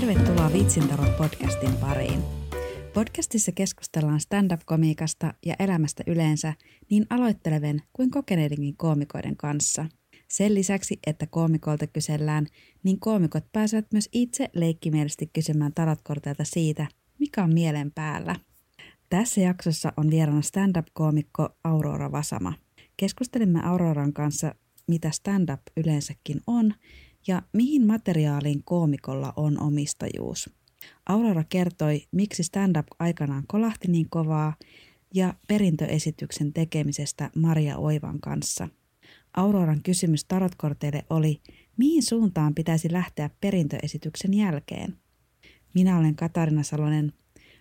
Tervetuloa Vitsintarot podcastin pariin. Podcastissa keskustellaan stand-up-komiikasta ja elämästä yleensä niin aloitteleven kuin kokeneidenkin koomikoiden kanssa. Sen lisäksi, että koomikolta kysellään, niin koomikot pääsevät myös itse leikkimielisesti kysymään tarotkorteilta siitä, mikä on mielen päällä. Tässä jaksossa on vieraana stand-up-koomikko Aurora Vasama. Keskustelimme Auroran kanssa, mitä stand-up yleensäkin on ja mihin materiaaliin koomikolla on omistajuus. Aurora kertoi, miksi stand-up aikanaan kolahti niin kovaa ja perintöesityksen tekemisestä Maria Oivan kanssa. Auroran kysymys tarotkorteille oli, mihin suuntaan pitäisi lähteä perintöesityksen jälkeen. Minä olen Katarina Salonen,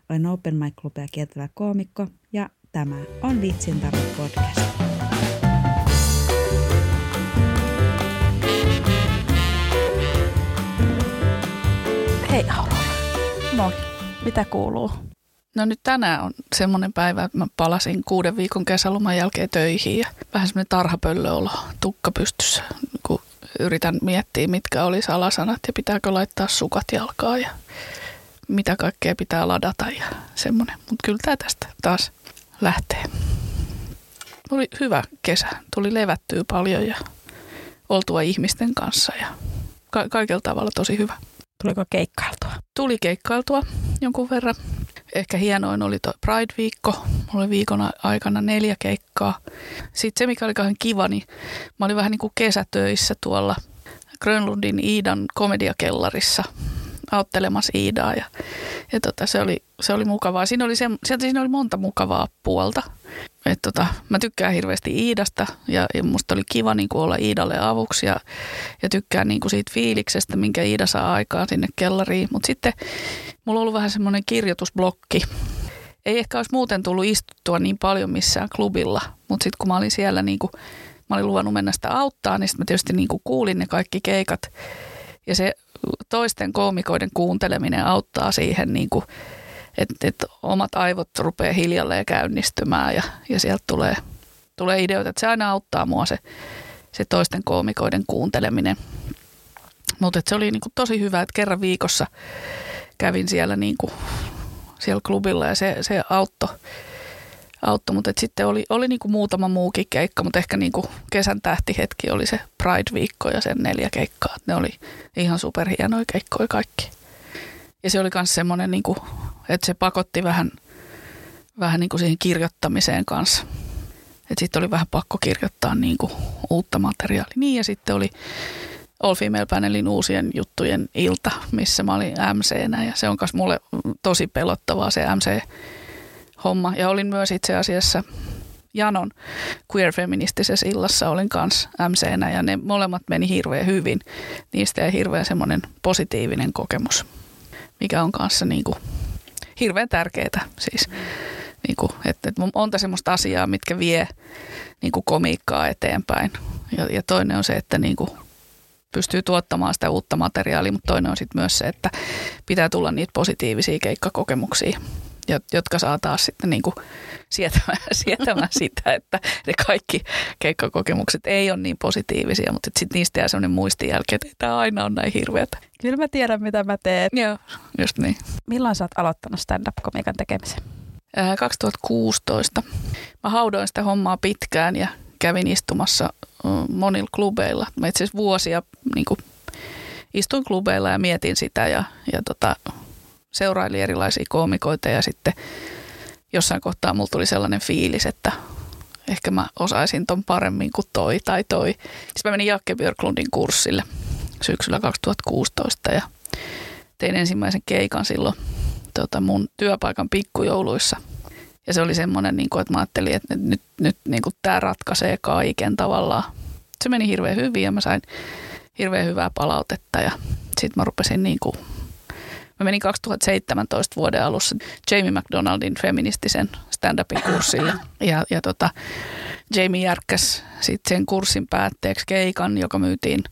olen Open Mic Clubia kiertävä koomikko ja tämä on Vitsin tarot podcast. Hei Aurora. Moi. Mitä kuuluu? No nyt tänään on semmoinen päivä, että mä palasin kuuden viikon kesäloman jälkeen töihin ja vähän semmoinen tarhapöllöolo, tukka pystyssä, kun yritän miettiä, mitkä olisi alasanat ja pitääkö laittaa sukat jalkaan ja mitä kaikkea pitää ladata ja semmoinen. Mutta kyllä tämä tästä taas lähtee. Oli hyvä kesä. Tuli levättyä paljon ja oltua ihmisten kanssa ja ka- kaikella tavalla tosi hyvä. Tuliko keikkailtua? Tuli keikkailtua jonkun verran. Ehkä hienoin oli tuo Pride-viikko. Mulla oli viikon aikana neljä keikkaa. Sitten se, mikä oli kauhean kiva, niin mä olin vähän niin kuin kesätöissä tuolla Grönlundin Iidan komediakellarissa auttelemassa Iidaa ja, ja tota, se, oli, se oli mukavaa. Siinä oli, se, siinä oli monta mukavaa puolta. Et tota, mä tykkään hirveästi Iidasta ja, ja musta oli kiva niin olla Iidalle avuksi ja, ja tykkään niin siitä fiiliksestä, minkä Iida saa aikaan sinne kellariin. Mutta sitten mulla on ollut vähän semmoinen kirjoitusblokki. Ei ehkä olisi muuten tullut istuttua niin paljon missään klubilla, mutta sitten kun mä olin siellä niin kuin, mä olin luvannut mennä sitä auttaa, niin sitten mä tietysti niin kuulin ne kaikki keikat. Ja se toisten koomikoiden kuunteleminen auttaa siihen, niin kuin, että, että omat aivot rupeaa hiljalleen käynnistymään ja, ja sieltä tulee, tulee ideoita. Että se aina auttaa mua se, se toisten koomikoiden kuunteleminen. Mutta se oli niin kuin tosi hyvä, että kerran viikossa kävin siellä, niin kuin, siellä klubilla ja se, se auttoi auttoi, mutta sitten oli, oli niin kuin muutama muukin keikka, mutta ehkä niin kuin kesän tähtihetki oli se Pride-viikko ja sen neljä keikkaa. Ne oli ihan superhienoja keikkoja kaikki. Ja se oli myös semmoinen, niin että se pakotti vähän, vähän niin kuin siihen kirjoittamiseen kanssa. Että sitten oli vähän pakko kirjoittaa niin kuin uutta materiaalia. Niin ja sitten oli All Female Panelin uusien juttujen ilta, missä mä olin MC-nä ja se on myös mulle tosi pelottavaa se MC homma. Ja olin myös itse asiassa Janon queer-feministisessä illassa olin kanssa MCnä ja ne molemmat meni hirveän hyvin. Niistä jäi hirveän semmoinen positiivinen kokemus, mikä on kanssa niin kuin hirveän tärkeää siis. Niin kuin, että, että monta semmoista asiaa, mitkä vie niin kuin komiikkaa eteenpäin. Ja, ja toinen on se, että niin kuin pystyy tuottamaan sitä uutta materiaalia, mutta toinen on sitten myös se, että pitää tulla niitä positiivisia keikkakokemuksia jotka saa taas sitten niin kuin sietämään, sietämään sitä, että ne kaikki keikkakokemukset ei ole niin positiivisia, mutta sitten niistä jää sellainen muistijälki, että tämä aina on näin hirveätä. Kyllä mä tiedän, mitä mä teen. Joo, just niin. Milloin sä oot aloittanut stand-up-komiikan tekemisen? 2016. Mä haudoin sitä hommaa pitkään ja kävin istumassa monilla klubeilla. Mä itse asiassa vuosia niin kuin, istuin klubeilla ja mietin sitä ja, ja tota, seuraili erilaisia koomikoita ja sitten jossain kohtaa mulla tuli sellainen fiilis, että ehkä mä osaisin ton paremmin kuin toi tai toi. Sitten mä menin Jakke Björklundin kurssille syksyllä 2016 ja tein ensimmäisen keikan silloin tota, mun työpaikan pikkujouluissa. Ja se oli semmoinen, niin kuin, että mä ajattelin, että nyt, nyt niin kuin tämä ratkaisee kaiken tavallaan. Se meni hirveän hyvin ja mä sain hirveän hyvää palautetta ja sitten mä rupesin niin kuin Mä menin 2017 vuoden alussa Jamie McDonaldin feministisen stand-upin kurssille. Ja, ja tota, Jamie järkkäs sitten sen kurssin päätteeksi keikan, joka myytiin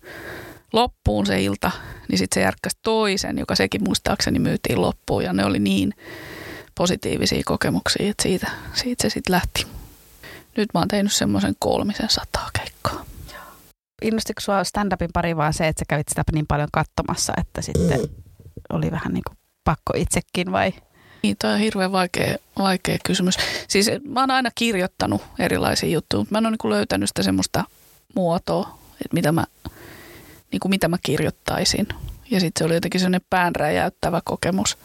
loppuun se ilta, niin sitten se järkkäsi toisen, joka sekin muistaakseni myytiin loppuun. Ja ne oli niin positiivisia kokemuksia, että siitä, siitä se sitten lähti. Nyt mä oon tehnyt semmoisen kolmisen sataa keikkaa. Innostiko sua stand-upin pari vaan se, että sä kävit sitä niin paljon katsomassa, että sitten oli vähän niin kuin pakko itsekin vai? Niin, toi on hirveän vaikea, vaikea kysymys. Siis mä oon aina kirjoittanut erilaisia juttuja, mutta mä en ole niin löytänyt sitä semmoista muotoa, että mitä mä, niin kuin mitä mä kirjoittaisin. Ja sitten se oli jotenkin sellainen päänräjäyttävä kokemus,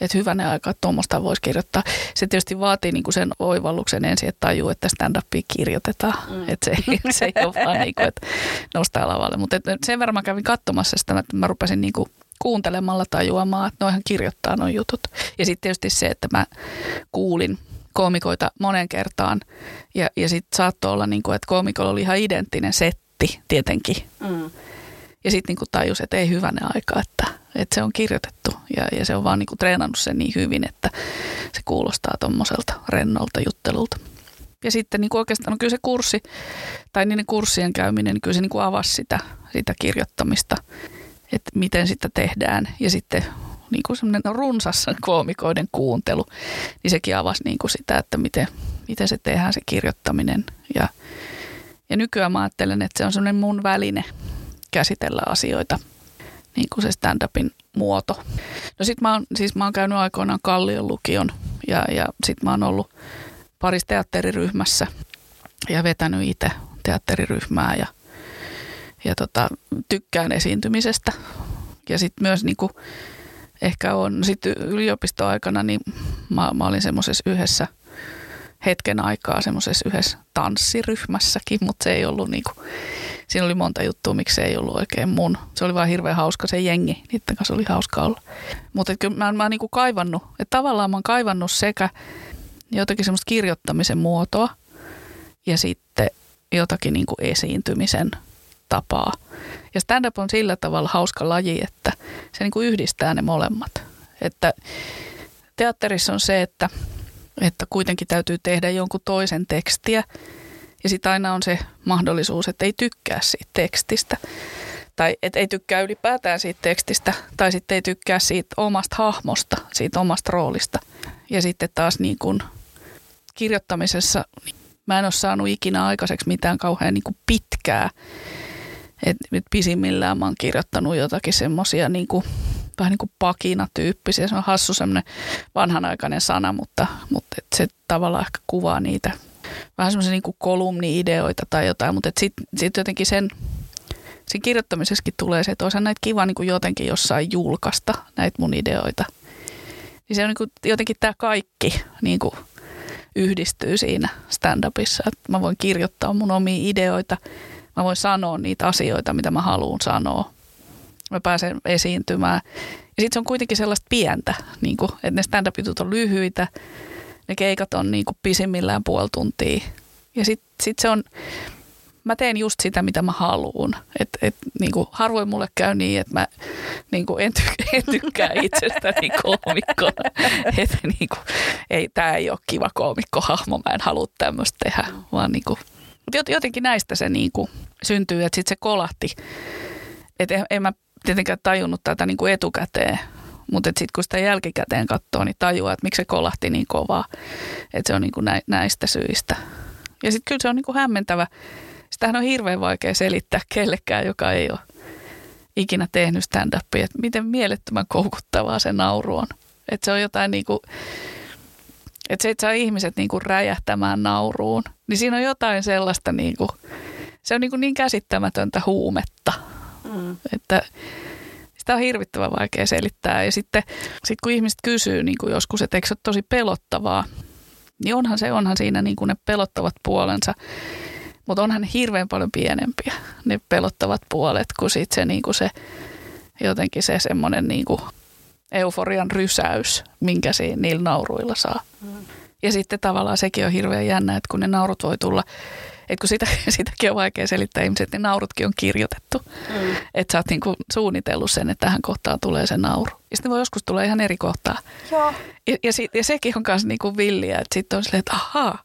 että hyvänä aika, että tuommoista voisi kirjoittaa. Se tietysti vaatii niin kuin sen oivalluksen ensin, että tajuu, että stand-upia kirjoitetaan. Mm. Että se, se ei ole vaan niin kuin, että nostaa lavalle. Mutta sen verran mä kävin katsomassa sitä, että mä rupesin niin kuin kuuntelemalla tajuamaan, että noihan kirjoittaa noin jutut. Ja sitten tietysti se, että mä kuulin koomikoita monen kertaan ja, ja sitten saattoi olla, niin kuin, että koomikolla oli ihan identtinen setti tietenkin. Mm. Ja sitten niin tajus, että ei hyvänä aika, että, että se on kirjoitettu ja, ja se on vaan niin kuin treenannut sen niin hyvin, että se kuulostaa tuommoiselta rennolta juttelulta. Ja sitten niin kuin oikeastaan no kyllä se kurssi tai niiden kurssien käyminen, niin kyllä se niin kuin avasi sitä, sitä kirjoittamista että miten sitä tehdään. Ja sitten niin kuin semmoinen runsas koomikoiden kuuntelu, niin sekin avasi niin kuin sitä, että miten, miten se tehdään se kirjoittaminen. Ja, ja nykyään mä ajattelen, että se on semmoinen mun väline käsitellä asioita, niin kuin se stand-upin muoto. No sit mä oon, siis mä oon käynyt aikoinaan Kallion lukion ja, ja sit mä oon ollut parissa teatteriryhmässä ja vetänyt itse teatteriryhmää ja – ja tota, tykkään esiintymisestä. Ja sitten myös niinku, ehkä on sitten yliopistoaikana, niin mä, mä olin semmoisessa yhdessä hetken aikaa semmoisessa yhdessä tanssiryhmässäkin, mutta se ei ollut niinku, siinä oli monta juttua, miksi se ei ollut oikein mun. Se oli vaan hirveän hauska se jengi, niiden kanssa oli hauska olla. Mutta kyllä mä, mä oon niinku kaivannut, että tavallaan mä oon kaivannut sekä jotakin semmoista kirjoittamisen muotoa ja sitten jotakin niinku esiintymisen tapaa. Ja stand-up on sillä tavalla hauska laji, että se niin kuin yhdistää ne molemmat. Että teatterissa on se, että, että kuitenkin täytyy tehdä jonkun toisen tekstiä. Ja sitten aina on se mahdollisuus, että ei tykkää siitä tekstistä. Tai et ei tykkää ylipäätään siitä tekstistä. Tai sitten ei tykkää siitä omasta hahmosta, siitä omasta roolista. Ja sitten taas niin kuin kirjoittamisessa mä en ole saanut ikinä aikaiseksi mitään kauhean niin kuin pitkää et nyt pisimmillään mä oon kirjoittanut jotakin semmoisia niin kuin, vähän niin kuin pakina-tyyppisiä. Se on hassu semmoinen vanhanaikainen sana, mutta, mutta et se tavallaan ehkä kuvaa niitä vähän semmoisia niin kolumni-ideoita tai jotain, mutta sitten sit jotenkin sen, sen kirjoittamisessakin tulee se, että olisi näitä kiva niin kuin jotenkin jossain julkaista näitä mun ideoita. Niin se on niin kuin, jotenkin tämä kaikki niin kuin yhdistyy siinä stand-upissa, että mä voin kirjoittaa mun omia ideoita – Mä voin sanoa niitä asioita, mitä mä haluan sanoa. Mä pääsen esiintymään. Ja sitten se on kuitenkin sellaista pientä, niin kuin, että ne stand up on lyhyitä, ne keikat on niin kuin pisimmillään puoli tuntia. Ja sitten sit se on, mä teen just sitä, mitä mä haluan. Et, et, niin kuin, harvoin mulle käy niin, että mä niin kuin, en, ty- en tykkää itsestäni koomikkona. Että niin ei, tää ei ole kiva koomikkohahmo, mä en halua tämmöistä tehdä, vaan niin kuin, mutta jotenkin näistä se niin kuin syntyy, että sitten se kolahti. Että en, en mä tietenkään tajunnut tätä niin kuin etukäteen, mutta sitten kun sitä jälkikäteen katsoo, niin tajuaa, että miksi se kolahti niin kovaa. Että se on niin kuin näistä syistä. Ja sitten kyllä se on niin kuin hämmentävä. Sitähän on hirveän vaikea selittää kellekään, joka ei ole ikinä tehnyt stand-upia, että miten mielettömän koukuttavaa se nauru on. Että se on jotain niin kuin, että se, että saa ihmiset niin kuin räjähtämään nauruun, niin siinä on jotain sellaista, niin kuin, se on niin, kuin niin käsittämätöntä huumetta, mm. että sitä on hirvittävän vaikea selittää. Ja sitten sit kun ihmiset kysyy niin kuin joskus, että eikö se ole tosi pelottavaa, niin onhan se, onhan siinä niin kuin ne pelottavat puolensa. Mutta onhan ne hirveän paljon pienempiä, ne pelottavat puolet, kuin sit se, niin kuin se jotenkin se semmoinen niin kuin euforian rysäys, minkä siinä niillä nauruilla saa. Mm. Ja sitten tavallaan sekin on hirveän jännä, että kun ne naurut voi tulla, että kun sitä, sitäkin on vaikea selittää ihmiset, että ne naurutkin on kirjoitettu. Mm. Että sä oot niinku suunnitellut sen, että tähän kohtaan tulee se nauru. Ja sitten voi joskus tulla ihan eri kohtaa. Joo. Ja, ja, sit, ja sekin on myös niinku villiä, että sitten on silleen, että ahaa,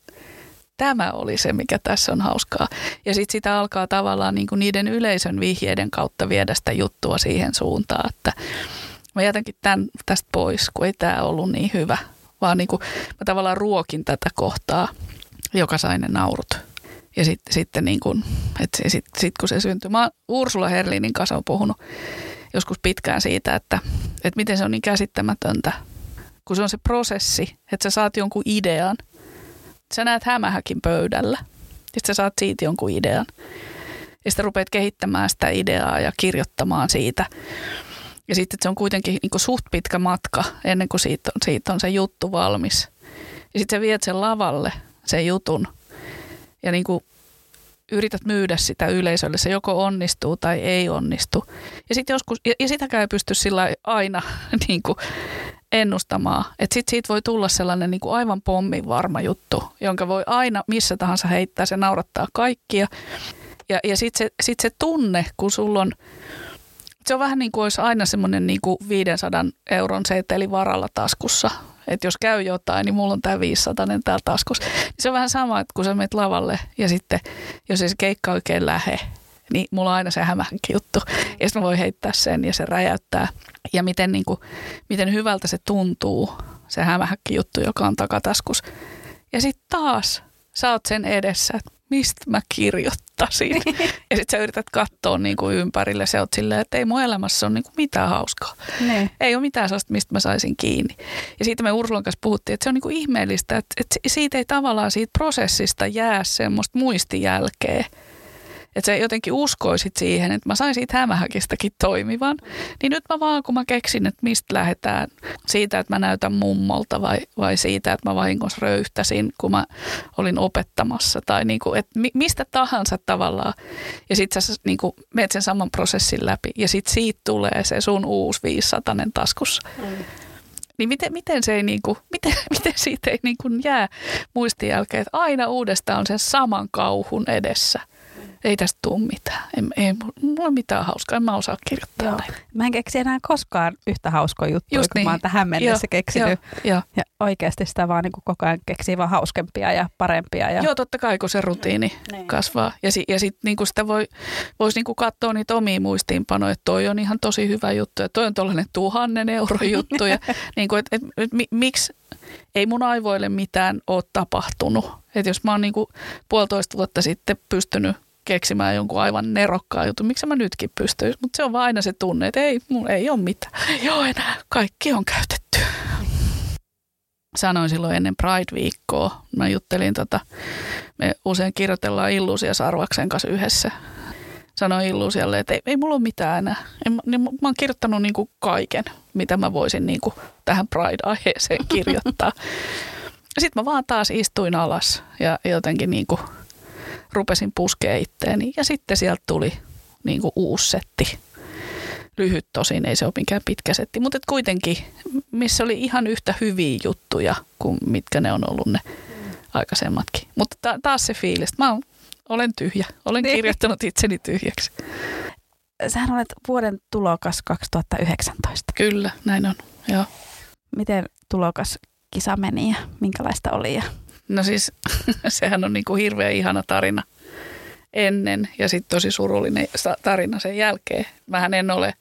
tämä oli se, mikä tässä on hauskaa. Ja sitten sitä alkaa tavallaan niinku niiden yleisön vihjeiden kautta viedä sitä juttua siihen suuntaan, että mä jätänkin tämän tästä pois, kun ei tämä ollut niin hyvä. Vaan niin kuin, mä tavallaan ruokin tätä kohtaa, joka sai ne naurut. Ja sitten, sitten niin kuin, että sit, sit kun se syntyi. Mä Ursula Herlinin kanssa on puhunut joskus pitkään siitä, että, että miten se on niin käsittämätöntä, kun se on se prosessi, että sä saat jonkun idean. Sä näet hämähäkin pöydällä, sitten sä saat siitä jonkun idean. Ja sitten rupeat kehittämään sitä ideaa ja kirjoittamaan siitä. Ja sitten se on kuitenkin niin suht pitkä matka ennen kuin siitä on, siitä on se juttu valmis. Ja sitten sä viet sen lavalle, sen jutun. Ja niin kuin yrität myydä sitä yleisölle, se joko onnistuu tai ei onnistu. Ja, sit joskus, ja, ja sitäkään ei pysty sillä aina niin kuin ennustamaan. Että sitten siitä voi tulla sellainen niin kuin aivan pommin varma juttu, jonka voi aina missä tahansa heittää, se naurattaa kaikkia. Ja, ja sitten se, sit se tunne, kun sulla on, se on vähän niin kuin olisi aina semmoinen niin kuin 500 euron seteli varalla taskussa. Että jos käy jotain, niin mulla on tämä 500 täällä taskussa. Se on vähän sama, että kun sä menet lavalle ja sitten, jos ei se keikka oikein lähe, niin mulla on aina se hämähänkin juttu. Ja sitten mä voin heittää sen ja se räjäyttää. Ja miten, niin kuin, miten hyvältä se tuntuu, se hämähäkki juttu, joka on takataskus. Ja sitten taas sä oot sen edessä, että mistä mä kirjoittasin. ja sitten sä yrität katsoa niin kuin ympärille. Se oot silleen, että ei mun elämässä ole niin kuin mitään hauskaa. Ne. Ei ole mitään sellaista, mistä mä saisin kiinni. Ja siitä me Ursulan kanssa puhuttiin, että se on niin kuin ihmeellistä, että, että siitä ei tavallaan siitä prosessista jää semmoista muistijälkeä että sä jotenkin uskoisit siihen, että mä sain siitä hämähäkistäkin toimivan. Niin nyt mä vaan, kun mä keksin, että mistä lähdetään, siitä, että mä näytän mummolta vai, vai siitä, että mä vahingossa röyhtäsin, kun mä olin opettamassa tai niin kuin, että mistä tahansa tavallaan. Ja sit sä niin kuin meet sen saman prosessin läpi ja sit siitä tulee se sun uusi 500 taskussa. Mm. Niin miten, miten, se ei niin kuin, miten, miten siitä ei niin kuin jää muistijälkeen, että aina uudestaan on sen saman kauhun edessä – ei tästä tule mitään. Ei, ei mulla ole mitään hauskaa, en mä osaa kirjoittaa Joo. näin. Mä en keksi enää koskaan yhtä hauskoa juttua, Just kun niin. mä oon tähän mennessä Joo, keksinyt. Jo, jo. Ja oikeasti sitä vaan niin kuin koko ajan keksii vaan hauskempia ja parempia. Ja... Joo, totta kai, kun se rutiini mm. kasvaa. Ja, si, ja sitten niin sitä voi, voisi niin katsoa niitä omia muistiinpanoja, että toi on ihan tosi hyvä juttu ja toi on tuollainen tuhannen euro juttu. ja niin kuin, että, että, että, että miksi ei mun aivoille mitään ole tapahtunut. Että jos mä oon niin kuin puolitoista vuotta sitten pystynyt keksimään jonkun aivan nerokkaan jutun. Miksi mä nytkin pystyisin? Mutta se on vaan aina se tunne, että ei, mun ei ole mitään. Ei ole enää. Kaikki on käytetty. Sanoin silloin ennen Pride-viikkoa. Mä juttelin, tota, me usein kirjoitellaan Illuusia Sarvaksen kanssa yhdessä. Sanoin Illuusialle, että ei, ei mulla ole mitään enää. En, niin mä oon kirjoittanut niin kuin kaiken, mitä mä voisin niin kuin tähän Pride-aiheeseen kirjoittaa. Sitten mä vaan taas istuin alas ja jotenkin niin kuin – rupesin puskea itteeni ja sitten sieltä tuli niin kuin uusi setti. Lyhyt tosin, ei se ole mikään pitkä setti, mutta et kuitenkin, missä oli ihan yhtä hyviä juttuja kuin mitkä ne on ollut ne aikaisemmatkin. Mutta ta- taas se fiilis, mä oon, olen tyhjä, olen niin. kirjoittanut itseni tyhjäksi. Sähän olet vuoden tulokas 2019. Kyllä, näin on, joo. Miten tulokas kisa meni ja minkälaista oli ja No siis sehän on niin kuin hirveän ihana tarina ennen ja sitten tosi surullinen tarina sen jälkeen. Mähän en ole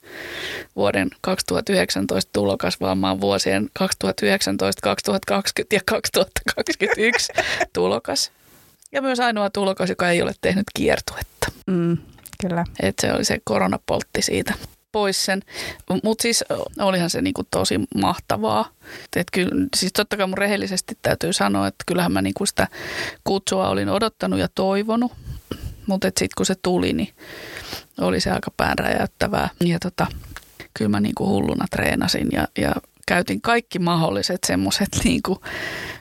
vuoden 2019 tulokas, vaan mä oon vuosien 2019, 2020 ja 2021 tulokas. Ja myös ainoa tulokas, joka ei ole tehnyt kiertuetta. Mm, kyllä. Et se oli se koronapoltti siitä pois sen. Mutta siis olihan se niinku tosi mahtavaa. Et kyllä, siis totta kai mun rehellisesti täytyy sanoa, että kyllähän mä niinku sitä kutsua olin odottanut ja toivonut. Mutta sitten kun se tuli, niin oli se aika päänräjäyttävää. Ja tota, kyllä mä niinku hulluna treenasin ja, ja käytin kaikki mahdolliset semmoiset niinku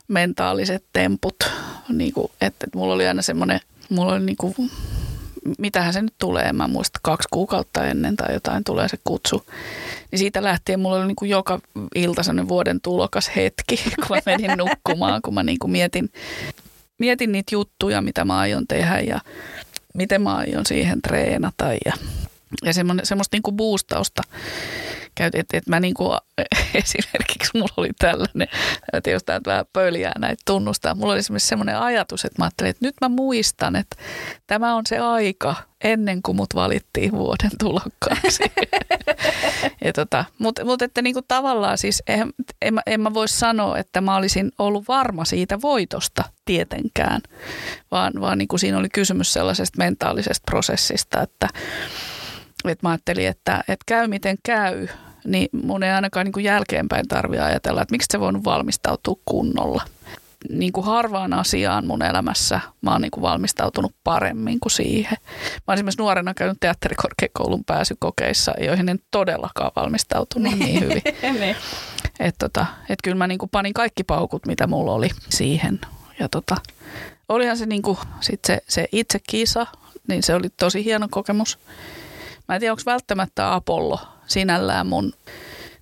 mentaaliset temput. Niinku, että et mulla oli aina semmoinen, mulla oli niinku mitähän se nyt tulee, mä muista kaksi kuukautta ennen tai jotain tulee se kutsu. Niin siitä lähtien mulla oli niin kuin joka ilta sellainen vuoden tulokas hetki, kun mä menin nukkumaan, kun mä niin kuin mietin, mietin niitä juttuja, mitä mä aion tehdä ja miten mä aion siihen treenata ja, ja semmoista niin kuin boostausta käytin, että, että mä niin kuin, esimerkiksi mulla oli tällainen, että jos tämä vähän näitä tunnustaa, mulla oli esimerkiksi semmoinen ajatus, että mä ajattelin, että nyt mä muistan, että tämä on se aika ennen kuin mut valittiin vuoden tulokkaaksi. tota, Mutta mut että niinku tavallaan siis en, en, en mä voi sanoa, että mä olisin ollut varma siitä voitosta tietenkään, vaan, vaan niinku siinä oli kysymys sellaisesta mentaalisesta prosessista, että, että mä ajattelin, että, että käy miten käy, niin mun ei ainakaan niin kuin jälkeenpäin tarvitse ajatella, että miksi se voinut valmistautua kunnolla. Niin kuin harvaan asiaan mun elämässä mä oon niin kuin valmistautunut paremmin kuin siihen. Mä oon esimerkiksi nuorena käynyt teatterikorkeakoulun pääsykokeissa, joihin en todellakaan valmistautunut niin hyvin. niin. Että tota, et kyllä mä niin kuin panin kaikki paukut, mitä mulla oli siihen. Ja tota, olihan se, niin kuin, sit se, se itse kisa, niin se oli tosi hieno kokemus. Mä en tiedä, onko välttämättä Apollo sinällään mun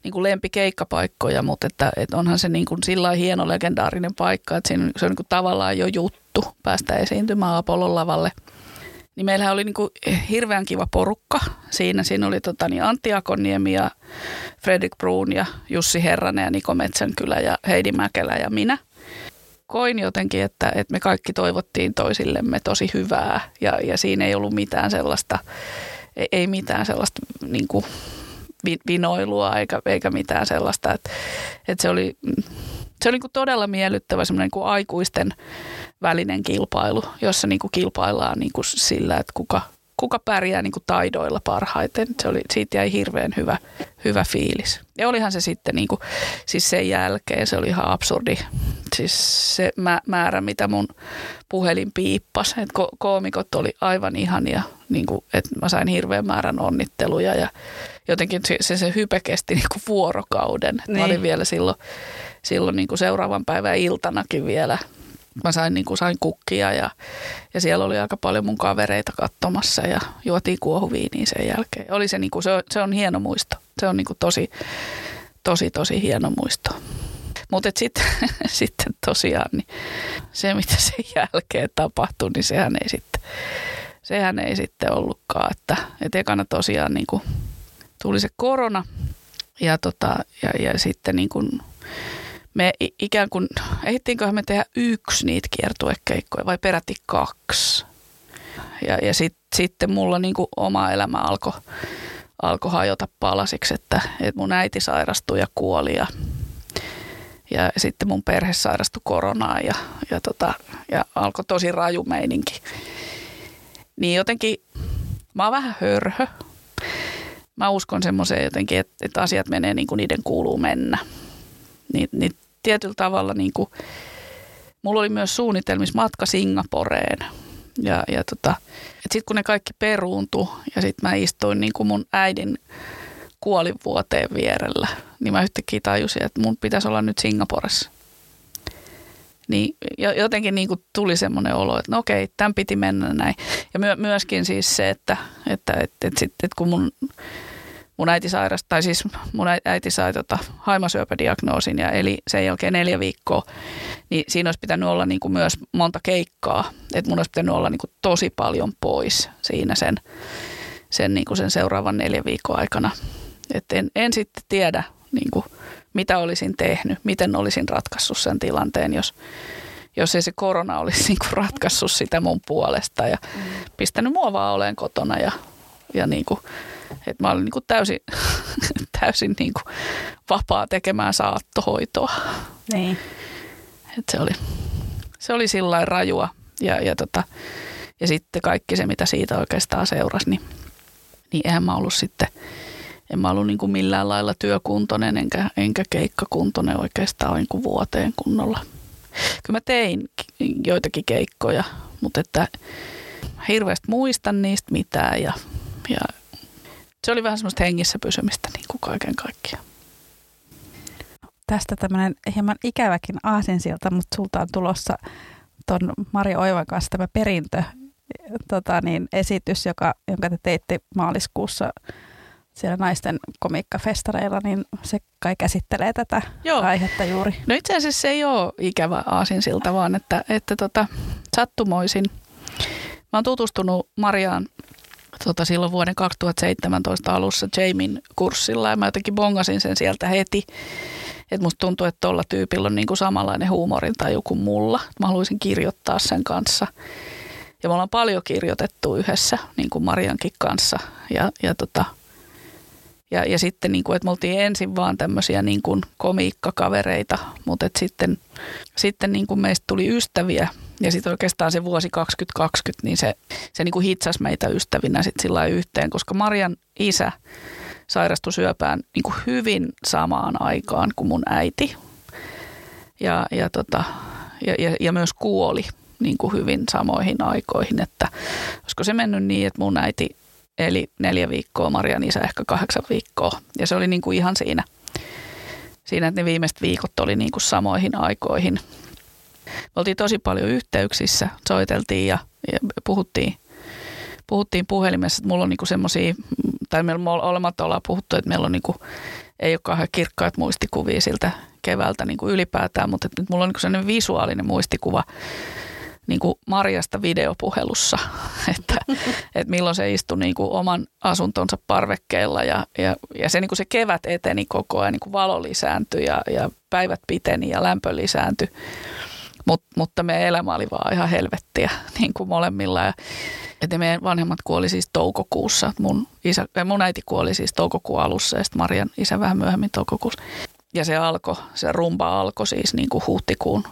niin kuin lempikeikkapaikkoja, mutta että, että onhan se niin kuin sillä hieno legendaarinen paikka, että siinä, se on niin kuin tavallaan jo juttu päästä esiintymään Apollon lavalle. Niin meillähän oli niin kuin hirveän kiva porukka siinä. Siinä oli tota, niin Antti Akoniemi ja Fredrik Bruun ja Jussi Herranen ja Niko Metsänkylä ja Heidi Mäkelä ja minä – koin jotenkin, että, että me kaikki toivottiin toisillemme tosi hyvää ja, ja siinä ei ollut mitään sellaista, ei mitään sellaista niin kuin vinoilua eikä, eikä mitään sellaista, että, että se oli, se oli niin kuin todella miellyttävä semmoinen niin aikuisten välinen kilpailu, jossa niin kuin kilpaillaan niin kuin sillä, että kuka, kuka pärjää niin kuin taidoilla parhaiten. Se oli, siitä jäi hirveän hyvä, hyvä fiilis. Ja olihan se sitten niin kuin, siis sen jälkeen, se oli ihan absurdi. Siis se määrä, mitä mun puhelin piippas. Että ko- koomikot oli aivan ihania, niin kuin, että mä sain hirveän määrän onnitteluja ja jotenkin se, se, se hype kesti niin kuin vuorokauden. Niin. Mä olin vielä silloin, silloin niin kuin seuraavan päivän iltanakin vielä – mä sain, niin kuin, sain kukkia ja, ja siellä oli aika paljon mun kavereita katsomassa ja juotiin kuohuviiniä sen jälkeen. Oli se, niin kuin, se, on, se on hieno muisto. Se on niin kuin, tosi, tosi, tosi hieno muisto. Mutta sitten sit tosiaan niin se, mitä sen jälkeen tapahtui, niin sehän ei sitten, sehän ei sitten ollutkaan. Että, et ekana tosiaan niin kuin, tuli se korona ja, tota, ja, ja sitten niin kuin, me ikään kuin, ehdittiinköhän me tehdä yksi niitä kiertuekeikkoja vai peräti kaksi. Ja, ja sit, sitten mulla niin kuin oma elämä alkoi alko hajota palasiksi, että, että mun äiti sairastui ja kuoli ja, ja sitten mun perhe sairastui koronaan ja, ja, tota, ja alkoi tosi raju meininki. Niin jotenkin mä oon vähän hörhö. Mä uskon semmoiseen jotenkin, että, että asiat menee niin kuin niiden kuuluu mennä. Niin, niin tietyllä tavalla niin kuin, mulla oli myös suunnitelmissa matka Singaporeen. Ja, ja tota, sitten kun ne kaikki peruuntu ja sitten mä istuin niin kuin mun äidin kuolivuoteen vierellä, niin mä yhtäkkiä tajusin, että mun pitäisi olla nyt Singaporessa. Niin jotenkin niin kuin tuli semmoinen olo, että no okei, tämän piti mennä näin. Ja my, myöskin siis se, että, että, että, että, että, että kun mun mun äiti sairasti, tai siis mun äiti sai tota haimasyöpädiagnoosin ja eli sen jälkeen neljä viikkoa, niin siinä olisi pitänyt olla niin kuin myös monta keikkaa, että mun olisi pitänyt olla niin kuin tosi paljon pois siinä sen, sen, niin kuin sen seuraavan neljän viikon aikana. Et en, en sitten tiedä, niin kuin, mitä olisin tehnyt, miten olisin ratkaissut sen tilanteen, jos, jos ei se korona olisi niin kuin ratkaissut sitä mun puolesta ja mm. pistänyt mua vaan oleen kotona ja, ja niin kuin et mä olin niin kuin täysin, täysin niin kuin vapaa tekemään saattohoitoa. Niin. Et se oli, se oli sillä rajua. Ja, ja, tota, ja sitten kaikki se, mitä siitä oikeastaan seurasi, niin, niin eihän mä ollut sitten, en mä ollut niin kuin millään lailla työkuntoinen enkä, enkä keikkakuntoinen oikeastaan niin kuin vuoteen kunnolla. Kyllä mä tein joitakin keikkoja, mutta että hirveästi muistan niistä mitään ja, ja se oli vähän semmoista hengissä pysymistä niin kuin kaiken kaikkiaan. Tästä tämmöinen hieman ikäväkin aasinsilta, mutta sulta on tulossa tuon Mari Oivan kanssa tämä perintö tota niin, esitys, joka, jonka te teitte maaliskuussa siellä naisten komiikkafestareilla, niin se kai käsittelee tätä Joo. aihetta juuri. No itse asiassa se ei ole ikävä aasinsilta, vaan että, että tota, sattumoisin. Mä oon tutustunut Mariaan tota, silloin vuoden 2017 alussa Jamin kurssilla ja mä jotenkin bongasin sen sieltä heti. Että musta tuntuu, että tuolla tyypillä on niinku samanlainen huumorintaju kuin mulla. Mä haluaisin kirjoittaa sen kanssa. Ja me ollaan paljon kirjoitettu yhdessä, niin kuin Mariankin kanssa. Ja, ja, tota, ja, ja sitten, niin kuin, että me oltiin ensin vaan tämmöisiä niin kuin komiikkakavereita, mutta että sitten, sitten niin kuin meistä tuli ystäviä ja sitten oikeastaan se vuosi 2020, niin se, se niin kuin hitsasi meitä ystävinä sitten sillä yhteen, koska Marian isä sairastui syöpään niin kuin hyvin samaan aikaan kuin mun äiti. Ja, ja, tota, ja, ja, ja myös kuoli niin kuin hyvin samoihin aikoihin, että olisiko se mennyt niin, että mun äiti eli neljä viikkoa, Marian isä ehkä kahdeksan viikkoa. Ja se oli niin kuin ihan siinä, siinä, että ne viimeiset viikot oli niin kuin samoihin aikoihin. Me oltiin tosi paljon yhteyksissä, soiteltiin ja, ja puhuttiin, puhuttiin puhelimessa, että mulla on niinku semmoisia, tai meillä olematta ollaan puhuttu, että meillä on niinku, ei ole kauhean kirkkaat muistikuvia siltä keväältä niinku ylipäätään, mutta nyt mulla on niinku sellainen visuaalinen muistikuva niin kuin Marjasta videopuhelussa, että, että milloin se istui niin kuin oman asuntonsa parvekkeella ja, ja, ja se, niin kuin se kevät eteni koko ajan, niin kuin valo lisääntyi ja, ja päivät piteni ja lämpö lisääntyi. Mut, mutta meidän elämä oli vaan ihan helvettiä niin kuin molemmilla. Ja, että meidän vanhemmat kuoli siis toukokuussa. Mun, isä, mun äiti kuoli siis toukokuun alussa ja sitten Marian isä vähän myöhemmin toukokuussa. Ja se alkoi, se rumba alkoi siis niin kuin huhtikuun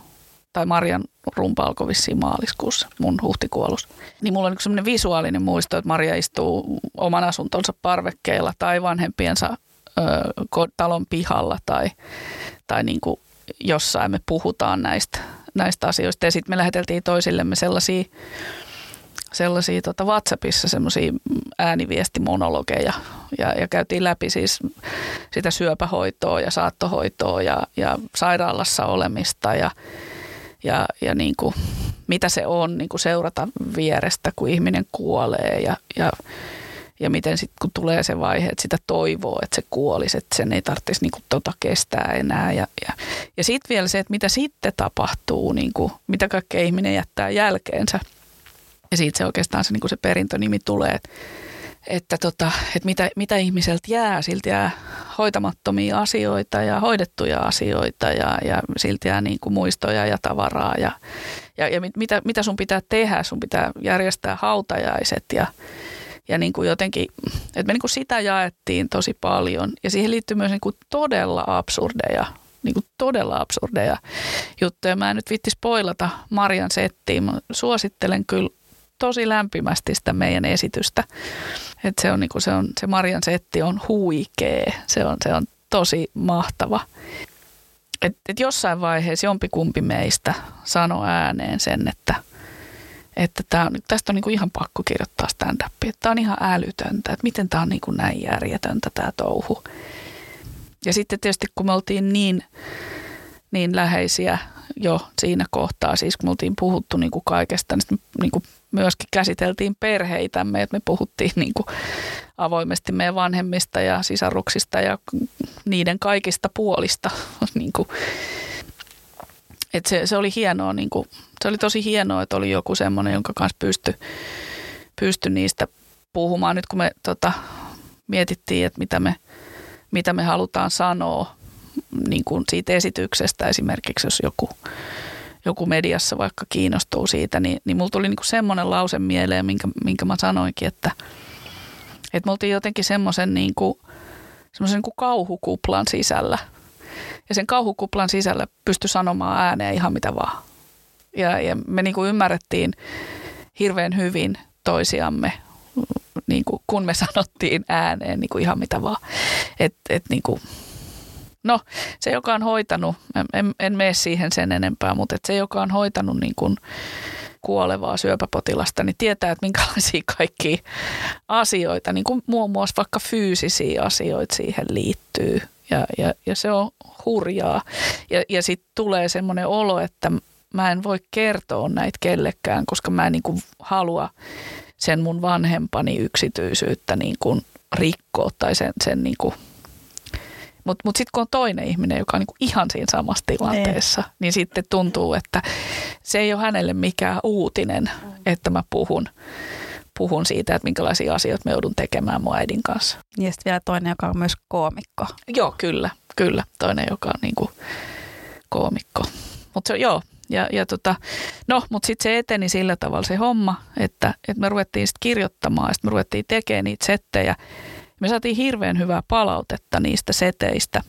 tai Marian rumpa alkoi vissiin maaliskuussa, mun huhtikuolus. Niin mulla on niin semmoinen visuaalinen muisto, että Maria istuu oman asuntonsa parvekkeella tai vanhempiensa ö, talon pihalla tai, tai niin kuin jossain me puhutaan näistä, näistä asioista. Ja sitten me läheteltiin toisillemme sellaisia, sellaisia tota WhatsAppissa semmoisia ääniviestimonologeja ja, ja käytiin läpi siis sitä syöpähoitoa ja saattohoitoa ja, ja sairaalassa olemista ja ja, ja niin kuin, mitä se on niin kuin seurata vierestä, kun ihminen kuolee ja, ja, ja miten sitten kun tulee se vaihe, että sitä toivoo, että se kuolisi, että sen ei tarvitsisi niin kuin tota kestää enää. Ja, ja, ja sitten vielä se, että mitä sitten tapahtuu, niin kuin, mitä kaikkea ihminen jättää jälkeensä. Ja siitä se oikeastaan se, niin kuin se perintönimi tulee, että että, tota, että mitä, mitä ihmiseltä jää. Siltä jää hoitamattomia asioita ja hoidettuja asioita ja, ja siltä jää niin kuin muistoja ja tavaraa. Ja, ja, ja mitä, mitä sun pitää tehdä? Sun pitää järjestää hautajaiset ja, ja niin kuin jotenkin, että me niin kuin sitä jaettiin tosi paljon. Ja siihen liittyy myös niin kuin todella absurdeja niin kuin todella absurdeja juttuja. Mä en nyt vitti spoilata Marian settiin. Mä suosittelen kyllä tosi lämpimästi sitä meidän esitystä. Et se, on, niin kuin, se, on, se Marian setti on huikee, se on, se on tosi mahtava. Et, et jossain vaiheessa jompikumpi meistä sanoi ääneen sen, että, että tää on, tästä on niin kuin ihan pakko kirjoittaa stand-upia. Tämä on ihan älytöntä, että miten tämä on niin kuin näin järjetöntä tämä touhu. Ja sitten tietysti kun me oltiin niin, niin läheisiä jo siinä kohtaa, siis kun me oltiin puhuttu niin kuin kaikesta, niin, niin kuin myöskin käsiteltiin perheitämme, että me puhuttiin niin kuin avoimesti meidän vanhemmista ja sisaruksista ja niiden kaikista puolista. niin kuin. Et se, se oli hienoa, niin kuin, se oli tosi hienoa, että oli joku semmoinen, jonka kanssa pystyi pysty niistä puhumaan. Nyt kun me tota, mietittiin, että mitä me, mitä me halutaan sanoa niin kuin siitä esityksestä esimerkiksi, jos joku joku mediassa vaikka kiinnostuu siitä, niin, niin mulla tuli niinku semmoinen lause mieleen, minkä, minkä mä sanoinkin, että, että me oltiin jotenkin semmoisen niinku, niinku kauhukuplan sisällä. Ja sen kauhukuplan sisällä pystyi sanomaan ääneen ihan mitä vaan. Ja, ja me niinku ymmärrettiin hirveän hyvin toisiamme, niin kuin, kun me sanottiin ääneen niin kuin ihan mitä vaan. Et, et, niin kuin, No, se joka on hoitanut, en, en mene siihen sen enempää, mutta se joka on hoitanut niin kuin kuolevaa syöpäpotilasta, niin tietää, että minkälaisia kaikki asioita, niin kuin muun muassa vaikka fyysisiä asioita siihen liittyy. Ja, ja, ja se on hurjaa. Ja, ja sitten tulee semmoinen olo, että mä en voi kertoa näitä kellekään, koska mä en niin kuin halua sen mun vanhempani yksityisyyttä niin kuin rikkoa tai sen, sen niin kuin – mutta mut sitten kun on toinen ihminen, joka on niinku ihan siinä samassa tilanteessa, niin. niin sitten tuntuu, että se ei ole hänelle mikään uutinen, mm. että mä puhun, puhun siitä, että minkälaisia asioita me joudun tekemään mun äidin kanssa. Ja sitten vielä toinen, joka on myös koomikko. Joo, kyllä, kyllä. Toinen, joka on niinku koomikko. Mutta joo, ja, ja tota, no, mutta sitten se eteni sillä tavalla se homma, että, että me ruvettiin sitten kirjoittamaan ja sitten me ruvettiin tekemään niitä settejä. Me saatiin hirveän hyvää palautetta niistä seteistä.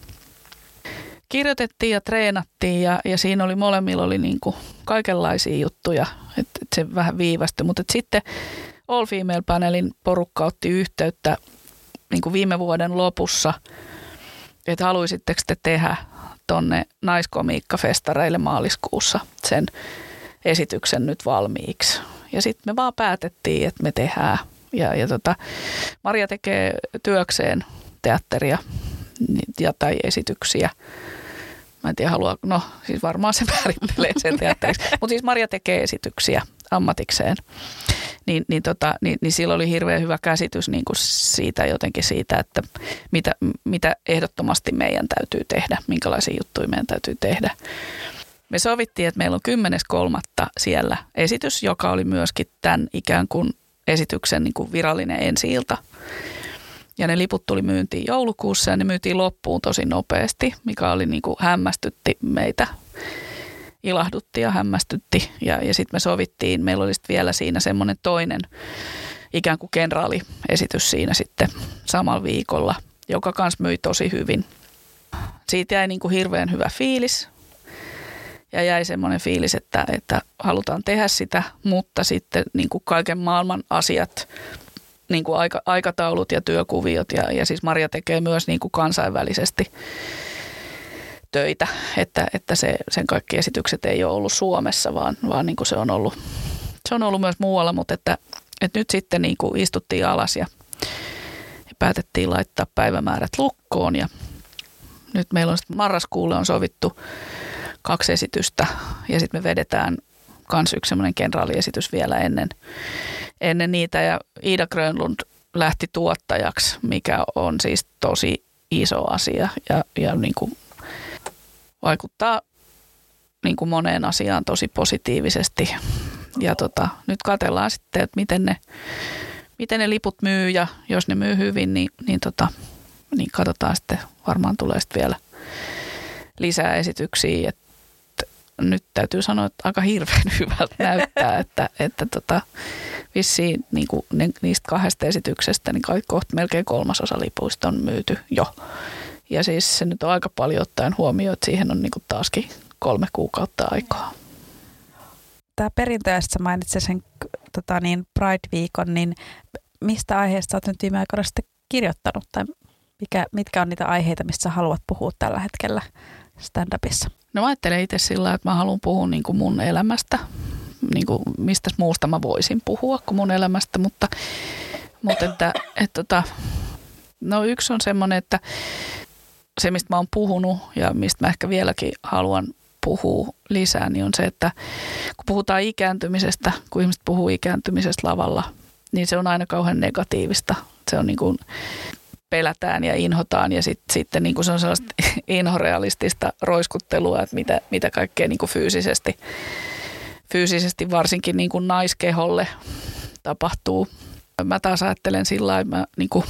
Kirjoitettiin ja treenattiin ja, ja siinä oli molemmilla oli niin kuin kaikenlaisia juttuja, että et se vähän viivästyi. Mutta sitten All Female Panelin porukka otti yhteyttä niin kuin viime vuoden lopussa, että haluaisitteko te tehdä tonne naiskomiikkafestareille maaliskuussa sen esityksen nyt valmiiksi. Ja sitten me vaan päätettiin, että me tehdään. Ja, ja tota, Maria tekee työkseen teatteria ja, tai esityksiä. Mä en tiedä, haluaa, no siis varmaan se määrittelee sen teatteriksi. Mutta siis Maria tekee esityksiä ammatikseen. Niin, niin, tota, niin, niin sillä oli hirveän hyvä käsitys niin kuin siitä jotenkin siitä, että mitä, mitä ehdottomasti meidän täytyy tehdä, minkälaisia juttuja meidän täytyy tehdä. Me sovittiin, että meillä on 10.3. siellä esitys, joka oli myöskin tämän ikään kuin esityksen niin kuin virallinen ensi-ilta. Ja ne liput tuli myyntiin joulukuussa ja ne myytiin loppuun tosi nopeasti, mikä oli niin kuin hämmästytti meitä. Ilahdutti ja hämmästytti. Ja, ja sitten me sovittiin, meillä oli vielä siinä semmoinen toinen ikään kuin kenraaliesitys siinä sitten samalla viikolla, joka kanssa myi tosi hyvin. Siitä jäi niin kuin hirveän hyvä fiilis ja jäi semmoinen fiilis, että, että halutaan tehdä sitä, mutta sitten niin kuin kaiken maailman asiat, niin kuin aika, aikataulut ja työkuviot ja, ja siis Maria tekee myös niin kuin kansainvälisesti töitä, että, että se, sen kaikki esitykset ei ole ollut Suomessa, vaan, vaan niin kuin se, on ollut, se on ollut myös muualla, mutta että, että nyt sitten niin kuin istuttiin alas ja, ja päätettiin laittaa päivämäärät lukkoon ja nyt meillä on marraskuulle on sovittu kaksi esitystä ja sitten me vedetään kans yksi semmoinen kenraaliesitys vielä ennen, ennen niitä ja Iida Grönlund lähti tuottajaksi, mikä on siis tosi iso asia ja, ja niin kuin vaikuttaa niin kuin moneen asiaan tosi positiivisesti. Ja tota, nyt katellaan sitten, että miten ne, miten ne liput myy ja jos ne myy hyvin, niin, niin, tota, niin katsotaan sitten, varmaan tulee sitten vielä lisää esityksiä. Et nyt täytyy sanoa, että aika hirveän hyvältä näyttää, että, että tota, vissiin niin kuin niistä kahdesta esityksestä niin kohta melkein kolmasosa lipuista on myyty jo. Ja siis se nyt on aika paljon ottaen huomioon, että siihen on niin kuin taaskin kolme kuukautta aikaa. Tämä perinteessä mainitsin sen tota niin, Pride-viikon, niin mistä aiheesta olet nyt viime aikoina sitten kirjoittanut tai mikä, mitkä on niitä aiheita, mistä haluat puhua tällä hetkellä stand-upissa? No mä ajattelen itse sillä, että mä haluan puhua niin kuin mun elämästä, niin kuin mistä muusta mä voisin puhua kuin mun elämästä, mutta, mutta että, että, tota, no yksi on semmoinen, että se mistä mä oon puhunut ja mistä mä ehkä vieläkin haluan puhua lisää, niin on se, että kun puhutaan ikääntymisestä, kun ihmiset puhuu ikääntymisestä lavalla, niin se on aina kauhean negatiivista. Se on niin kuin pelätään ja inhotaan ja sit, sitten niin kuin se on sellaista inhorealistista roiskuttelua, että mitä, mitä kaikkea niin kuin fyysisesti, fyysisesti varsinkin niin kuin naiskeholle tapahtuu. Mä taas ajattelen sillä lailla, mä, niin kuin,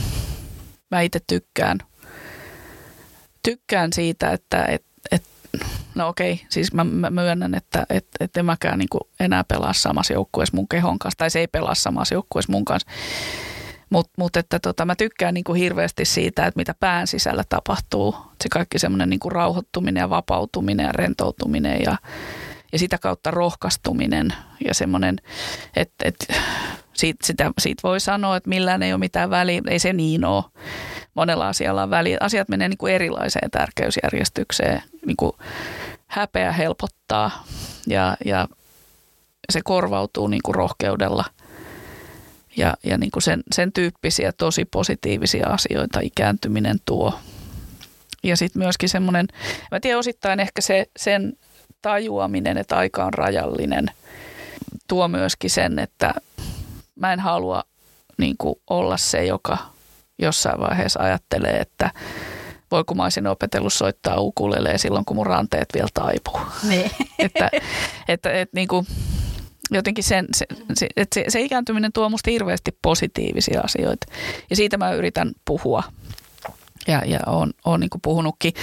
mä itse tykkään, tykkään siitä, että et, et, no okei, siis mä, mä myönnän, että et, et en mäkään niin kuin enää pelaa samassa joukkueessa mun kehon kanssa, tai se ei pelaa samassa joukkueessa mun kanssa mutta mut että tota, mä tykkään niin kuin hirveästi siitä, että mitä pään sisällä tapahtuu. Se kaikki semmoinen niin kuin rauhoittuminen ja vapautuminen ja rentoutuminen ja, ja sitä kautta rohkaistuminen ja semmoinen, että, että siitä, sitä, siitä voi sanoa, että millään ei ole mitään väliä. Ei se niin ole. Monella asialla on väliä. Asiat menee niin kuin erilaiseen tärkeysjärjestykseen. Niin kuin häpeä helpottaa ja, ja se korvautuu niin kuin rohkeudella – ja, ja niin kuin sen, sen tyyppisiä tosi positiivisia asioita ikääntyminen tuo. Ja sitten myöskin semmoinen, mä tiedän osittain ehkä se, sen tajuaminen, että aika on rajallinen, tuo myöskin sen, että mä en halua niin kuin olla se, joka jossain vaiheessa ajattelee, että voi kun mä olisin opetellut soittaa ukulelee silloin, kun mun ranteet vielä taipuu. Niin. että, että, että niin kuin, jotenkin sen, se, se, että se, se ikääntyminen tuo musta hirveästi positiivisia asioita. Ja siitä mä yritän puhua. Ja, ja on, on niin kuin puhunutkin.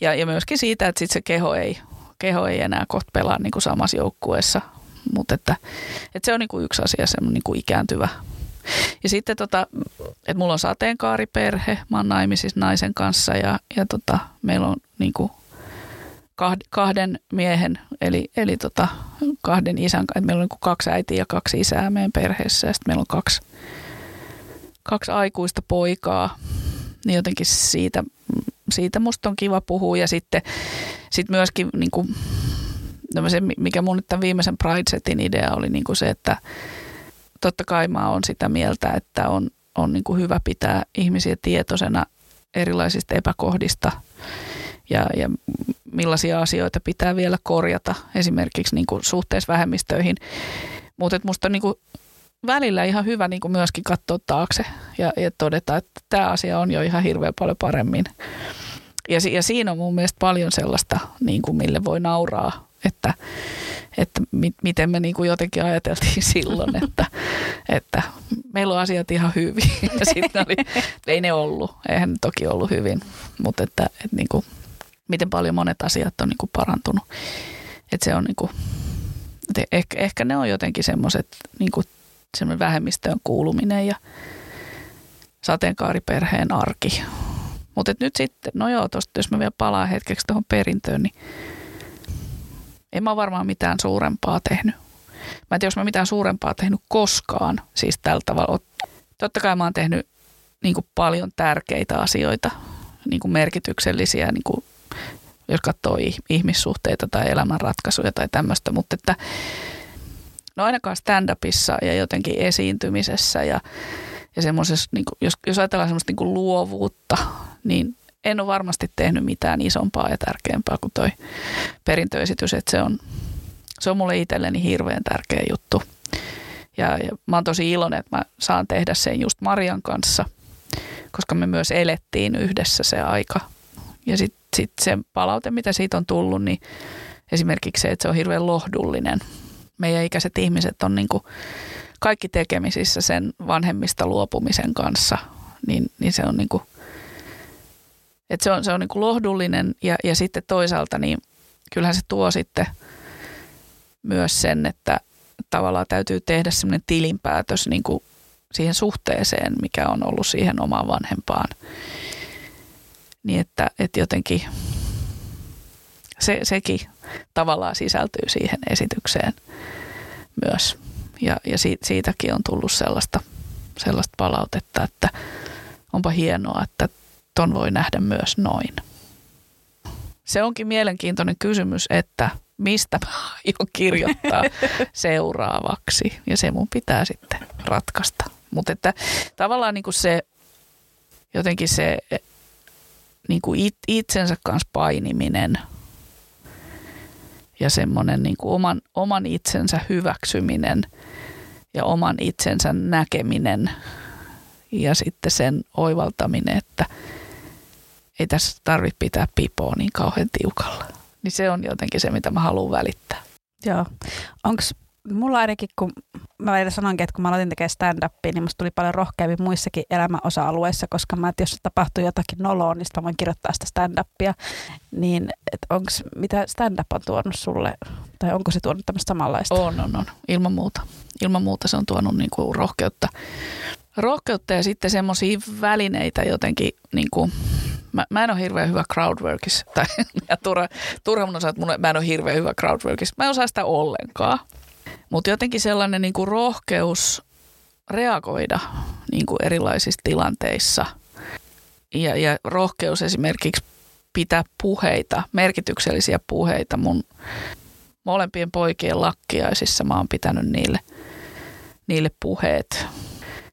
Ja, ja myöskin siitä, että sit se keho ei, keho ei enää kohta pelaa niin kuin samassa joukkueessa. Mutta että, että se on niin kuin yksi asia, semmoinen niin kuin ikääntyvä. Ja sitten tota, että mulla on sateenkaariperhe, mä oon naimisissa naisen kanssa ja, ja tota, meillä on niin kuin kahden miehen, eli, eli tota, kahden isän, että meillä on niin kaksi äitiä ja kaksi isää meidän perheessä ja sitten meillä on kaksi, kaksi aikuista poikaa. Niin jotenkin siitä, siitä musta on kiva puhua ja sitten sit myöskin niin kuin, no se, mikä mun tämän viimeisen Pride-setin idea oli niin kuin se, että totta kai mä oon sitä mieltä, että on, on niin kuin hyvä pitää ihmisiä tietoisena erilaisista epäkohdista ja, ja millaisia asioita pitää vielä korjata esimerkiksi niin kuin suhteessa vähemmistöihin. Mutta musta on niin kuin välillä ihan hyvä niin kuin myöskin katsoa taakse ja, ja todeta, että tämä asia on jo ihan hirveän paljon paremmin. Ja, ja siinä on mun mielestä paljon sellaista, niin kuin mille voi nauraa, että, että mi, miten me niin kuin jotenkin ajateltiin silloin, että, että meillä on asiat ihan hyvin. Ja sitten oli, ei ne ollut, eihän ne toki ollut hyvin, mutta että, että niin kuin, miten paljon monet asiat on niin kuin parantunut. Että se on niin kuin, että ehkä, ehkä ne on jotenkin semmoiset niin vähemmistöön kuuluminen ja sateenkaariperheen arki. Mutta nyt sitten, no joo, tosta, jos mä vielä palaan hetkeksi tuohon perintöön, niin en mä varmaan mitään suurempaa tehnyt. Mä en tiedä, jos mä mitään suurempaa tehnyt koskaan, siis tällä tavalla. Totta kai mä oon tehnyt niin kuin paljon tärkeitä asioita, niin kuin merkityksellisiä, niin kuin, jos katsoo ihmissuhteita tai elämänratkaisuja tai tämmöistä, mutta että no ainakaan stand-upissa ja jotenkin esiintymisessä ja, ja semmoisessa, niin kuin, jos, jos ajatellaan semmoista niin kuin luovuutta, niin en ole varmasti tehnyt mitään isompaa ja tärkeämpää kuin toi perintöesitys, että se on, se on mulle itselleni hirveän tärkeä juttu. Ja, ja mä oon tosi iloinen, että mä saan tehdä sen just Marian kanssa, koska me myös elettiin yhdessä se aika. Ja sitten sit se palaute, mitä siitä on tullut, niin esimerkiksi se, että se on hirveän lohdullinen – meidän ikäiset ihmiset on niin kuin kaikki tekemisissä sen vanhemmista luopumisen kanssa, niin, niin se on niin kuin, että se on, se on niin kuin lohdullinen ja, ja sitten toisaalta niin kyllähän se tuo sitten myös sen, että tavallaan täytyy tehdä semmoinen tilinpäätös niin kuin siihen suhteeseen, mikä on ollut siihen omaan vanhempaan. Niin että, että jotenkin se, sekin tavallaan sisältyy siihen esitykseen myös. Ja, ja siitä, siitäkin on tullut sellaista, sellaista palautetta, että onpa hienoa, että ton voi nähdä myös noin. Se onkin mielenkiintoinen kysymys, että mistä mä aion kirjoittaa seuraavaksi. Ja se mun pitää sitten ratkaista. Mutta että tavallaan niin kuin se, jotenkin se niin kuin it, itsensä kanssa painiminen – ja semmoinen niin kuin oman, oman itsensä hyväksyminen ja oman itsensä näkeminen ja sitten sen oivaltaminen, että ei tässä tarvitse pitää pipoa niin kauhean tiukalla. Niin se on jotenkin se, mitä mä haluan välittää. Joo. Onko mulla ainakin, kun mä vielä sanoinkin, että kun mä aloitin tekemään stand-upia, niin musta tuli paljon rohkeammin muissakin elämäosa-alueissa, koska mä, että jos tapahtuu jotakin noloa, niin mä voin kirjoittaa sitä stand-upia. Niin, että onks, mitä stand-up on tuonut sulle, tai onko se tuonut tämmöistä samanlaista? On, on, on. Ilman muuta. Ilman muuta se on tuonut niin kuin rohkeutta. Rohkeutta ja sitten semmoisia välineitä jotenkin, niin kuin, mä, mä en ole hirveän hyvä crowdworkissa, tai ja turha, turha mun osaa, että mun, mä en ole hirveän hyvä crowdworkissa. Mä en osaa sitä ollenkaan. Mutta jotenkin sellainen niin kuin rohkeus reagoida niin kuin erilaisissa tilanteissa ja, ja rohkeus esimerkiksi pitää puheita, merkityksellisiä puheita mun molempien poikien lakkiaisissa. Mä oon pitänyt niille, niille puheet.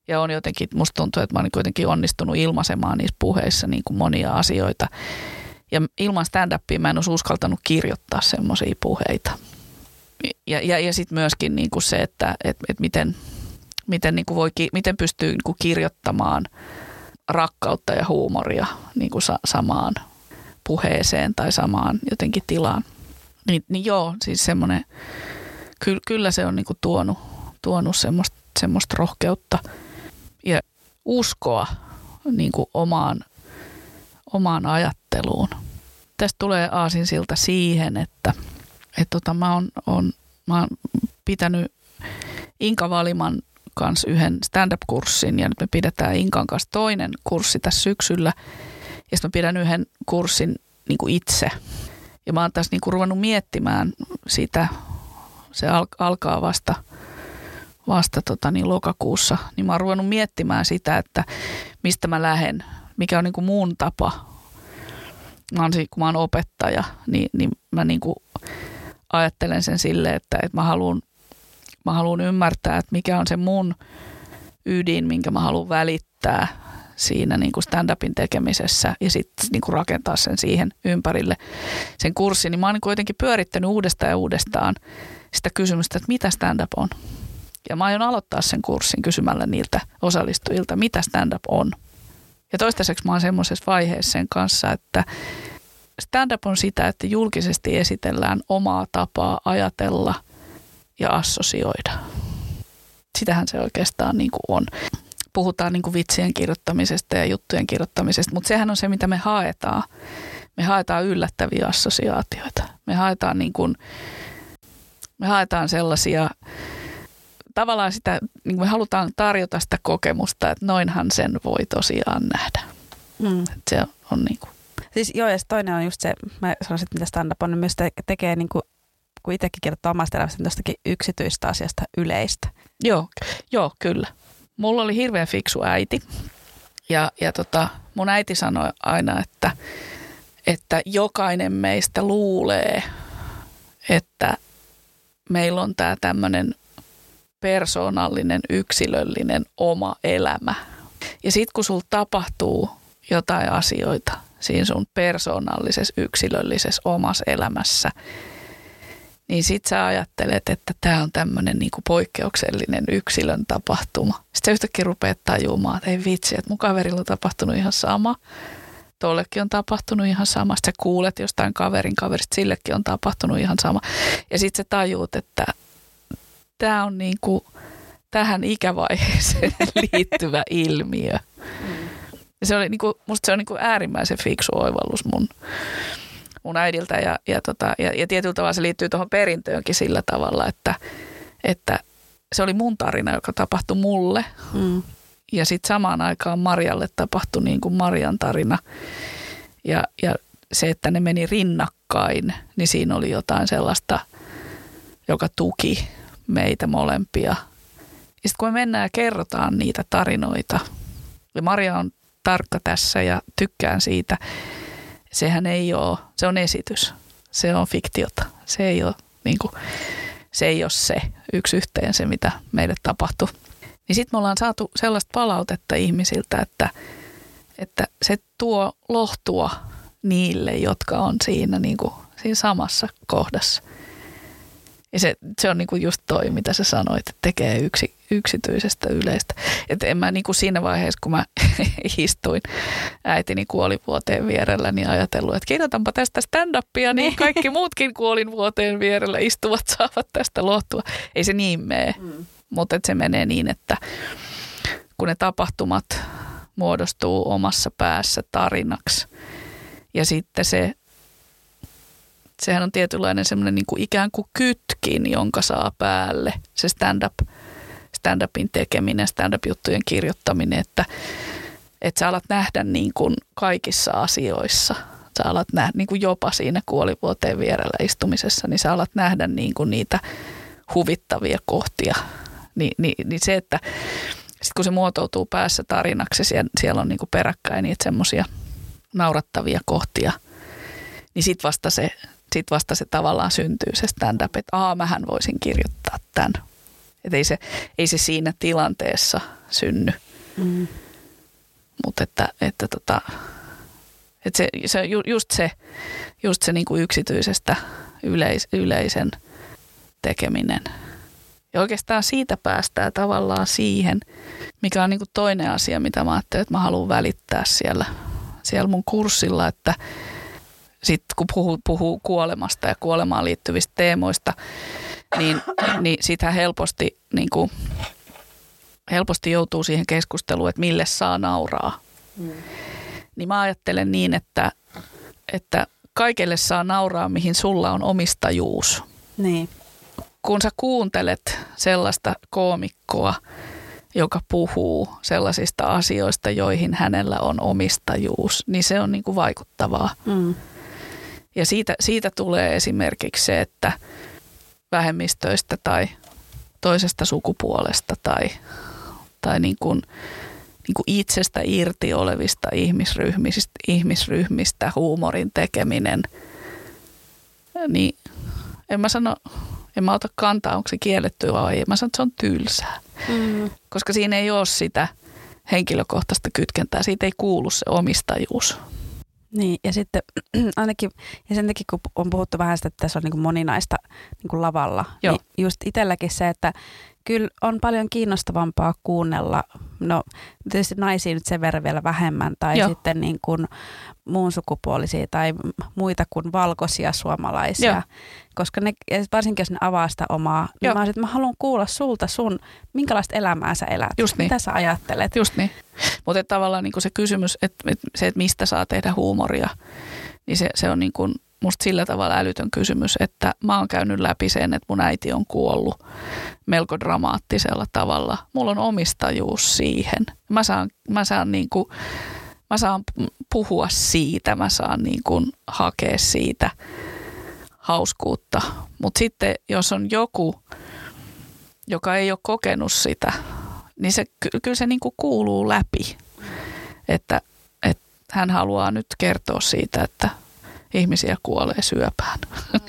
Ja on jotenkin, musta tuntuu, että mä oon kuitenkin onnistunut ilmaisemaan niissä puheissa niin kuin monia asioita. Ja ilman stand-upia mä en olisi uskaltanut kirjoittaa semmoisia puheita ja, ja, ja sitten myöskin niin kuin se, että et, et miten, miten, niin kuin voi, miten pystyy niin kuin kirjoittamaan rakkautta ja huumoria niin kuin sa, samaan puheeseen tai samaan jotenkin tilaan. Niin, niin joo, siis semmoinen, ky, kyllä se on niin kuin tuonut, tuonut semmoista, semmoista rohkeutta ja uskoa niin kuin omaan, omaan ajatteluun. Tästä tulee aasinsilta siihen, että – että tota, mä, oon, on, mä oon pitänyt Inka Valiman kanssa yhden stand-up-kurssin ja nyt me pidetään Inkan kanssa toinen kurssi tässä syksyllä. Ja sitten mä pidän yhden kurssin niin kuin itse. Ja mä oon tässä niin kuin ruvennut miettimään sitä, se al- alkaa vasta, vasta tota niin lokakuussa, niin mä oon ruvennut miettimään sitä, että mistä mä lähden mikä on niin kuin mun tapa. Mä oon, kun mä oon opettaja, niin, niin mä niin kuin ajattelen sen sille, että, että mä haluan mä haluan ymmärtää, että mikä on se mun ydin, minkä mä haluan välittää siinä niin kuin stand-upin tekemisessä ja sitten niin kuin rakentaa sen siihen ympärille sen kurssin, niin mä oon niin jotenkin pyörittänyt uudestaan ja uudestaan sitä kysymystä, että mitä stand-up on. Ja mä aion aloittaa sen kurssin kysymällä niiltä osallistujilta, mitä stand-up on. Ja toistaiseksi mä oon semmoisessa vaiheessa sen kanssa, että stand-up on sitä, että julkisesti esitellään omaa tapaa ajatella ja assosioida. Sitähän se oikeastaan niin kuin on. Puhutaan niin kuin vitsien kirjoittamisesta ja juttujen kirjoittamisesta, mutta sehän on se, mitä me haetaan. Me haetaan yllättäviä assosiaatioita. Me haetaan, niin kuin, me haetaan sellaisia tavallaan sitä, niin me halutaan tarjota sitä kokemusta, että noinhan sen voi tosiaan nähdä. Mm. Se on, on niin kuin. Siis joo, ja toinen on just se, mä sanoisin, että mitä stand-up on, niin myös te- tekee niin kuin, kun itsekin kirjoittaa omasta elämästä jostakin yksityistä asiasta yleistä. Joo, joo, kyllä. Mulla oli hirveän fiksu äiti ja, ja tota, mun äiti sanoi aina, että, että jokainen meistä luulee, että meillä on tämä tämmöinen persoonallinen, yksilöllinen oma elämä. Ja sitten kun sulla tapahtuu jotain asioita siinä sun persoonallisessa, yksilöllisessä omassa elämässä, niin sit sä ajattelet, että tämä on tämmöinen niinku poikkeuksellinen yksilön tapahtuma. Sitten yhtäkkiä rupeat tajumaan, että ei vitsi, että mun kaverilla on tapahtunut ihan sama. Tollekin on tapahtunut ihan sama. Sitten sä kuulet jostain kaverin kaverista, sillekin on tapahtunut ihan sama. Ja sitten sä tajuut, että tämä on niin kuin tähän ikävaiheeseen liittyvä ilmiö. Ja se oli niin kuin, musta se on niin kuin äärimmäisen fiksu oivallus mun, mun äidiltä ja, ja, tota, ja, ja tietyllä tavalla se liittyy tuohon perintöönkin sillä tavalla, että, että se oli mun tarina, joka tapahtui mulle. Mm. Ja sitten samaan aikaan Marjalle tapahtui niin kuin Marjan tarina. Ja, ja se, että ne meni rinnakkain, niin siinä oli jotain sellaista, joka tuki meitä molempia. Ja sitten kun me mennään ja kerrotaan niitä tarinoita, ja Maria on tarkka tässä ja tykkään siitä, sehän ei ole, se on esitys, se on fiktiota, se ei ole, niin kuin, se, ei ole se yksi yhteen se, mitä meille tapahtuu. Niin sitten me ollaan saatu sellaista palautetta ihmisiltä, että, että se tuo lohtua niille, jotka on siinä, niin kuin, siinä samassa kohdassa. Ja se, se on niinku just toi, mitä sä sanoit, että tekee yksi, yksityisestä yleistä. Että en mä niinku siinä vaiheessa, kun mä istuin äitini kuolivuoteen vierellä, niin ajatellut, että kirjoitanpa tästä stand-upia, niin kaikki muutkin kuolinvuoteen vierellä istuvat saavat tästä lohtua. Ei se niin mene, mm. mutta se menee niin, että kun ne tapahtumat muodostuu omassa päässä tarinaksi ja sitten se sehän on tietynlainen semmoinen niin kuin ikään kuin kytkin, jonka saa päälle se stand-up, stand-upin tekeminen, stand-up-juttujen kirjoittaminen, että, että sä alat nähdä niin kuin kaikissa asioissa. Sä alat nähdä niin kuin jopa siinä kuolivuoteen vierellä istumisessa, niin sä alat nähdä niin kuin niitä huvittavia kohtia. Ni, niin, niin se, että sitten kun se muotoutuu päässä tarinaksi, siellä, siellä on niin kuin peräkkäin niitä semmoisia naurattavia kohtia, niin sitten vasta se sitten vasta se tavallaan syntyy se stand-up, että aa, mähän voisin kirjoittaa tämän. Että ei se, ei se siinä tilanteessa synny. Mm. Mutta että, että tota, että se, se, just se, just se niinku yksityisestä yleis, yleisen tekeminen. Ja oikeastaan siitä päästään tavallaan siihen, mikä on niinku toinen asia, mitä mä ajattelin, että mä haluan välittää siellä, siellä mun kurssilla, että – sitten kun puhuu, puhuu kuolemasta ja kuolemaan liittyvistä teemoista, niin, niin sitä helposti, niin kuin, helposti joutuu siihen keskusteluun, että mille saa nauraa. Mm. Niin mä ajattelen niin, että, että kaikelle saa nauraa, mihin sulla on omistajuus. Niin. Kun sä kuuntelet sellaista koomikkoa, joka puhuu sellaisista asioista, joihin hänellä on omistajuus, niin se on niin kuin vaikuttavaa. Mm. Ja siitä, siitä tulee esimerkiksi se, että vähemmistöistä tai toisesta sukupuolesta tai, tai niin kuin, niin kuin itsestä irti olevista ihmisryhmistä, ihmisryhmistä huumorin tekeminen, niin en mä sano, en mä ota kantaa, onko se kielletty vai ei. Mä sanon, että se on tylsää, mm. koska siinä ei ole sitä henkilökohtaista kytkentää. Siitä ei kuulu se omistajuus. Niin, ja sitten ainakin, ja sen takia kun on puhuttu vähän sitä, että tässä on niin kuin moninaista niin kuin lavalla, Joo. niin just itselläkin se, että kyllä on paljon kiinnostavampaa kuunnella, no tietysti naisia nyt sen verran vielä vähemmän, tai Joo. sitten niin kuin muun sukupuolisia tai muita kuin valkoisia suomalaisia. Joo. Koska ne, varsinkin jos ne avaa sitä omaa, niin Joo. niin mä, olisin, että mä haluan kuulla sulta sun, minkälaista elämää sä elät, Just niin. mitä sä ajattelet. Just niin. Mutta tavallaan niin se kysymys, että, että se, että mistä saa tehdä huumoria, niin se, se on niin kuin musta sillä tavalla älytön kysymys, että mä oon käynyt läpi sen, että mun äiti on kuollut melko dramaattisella tavalla. Mulla on omistajuus siihen. Mä saan, mä saan, niin kuin, mä saan puhua siitä, mä saan niin kuin hakea siitä hauskuutta. Mutta sitten jos on joku, joka ei ole kokenut sitä, niin se, kyllä se niin kuin kuuluu läpi. Että, että hän haluaa nyt kertoa siitä, että – ihmisiä kuolee syöpään.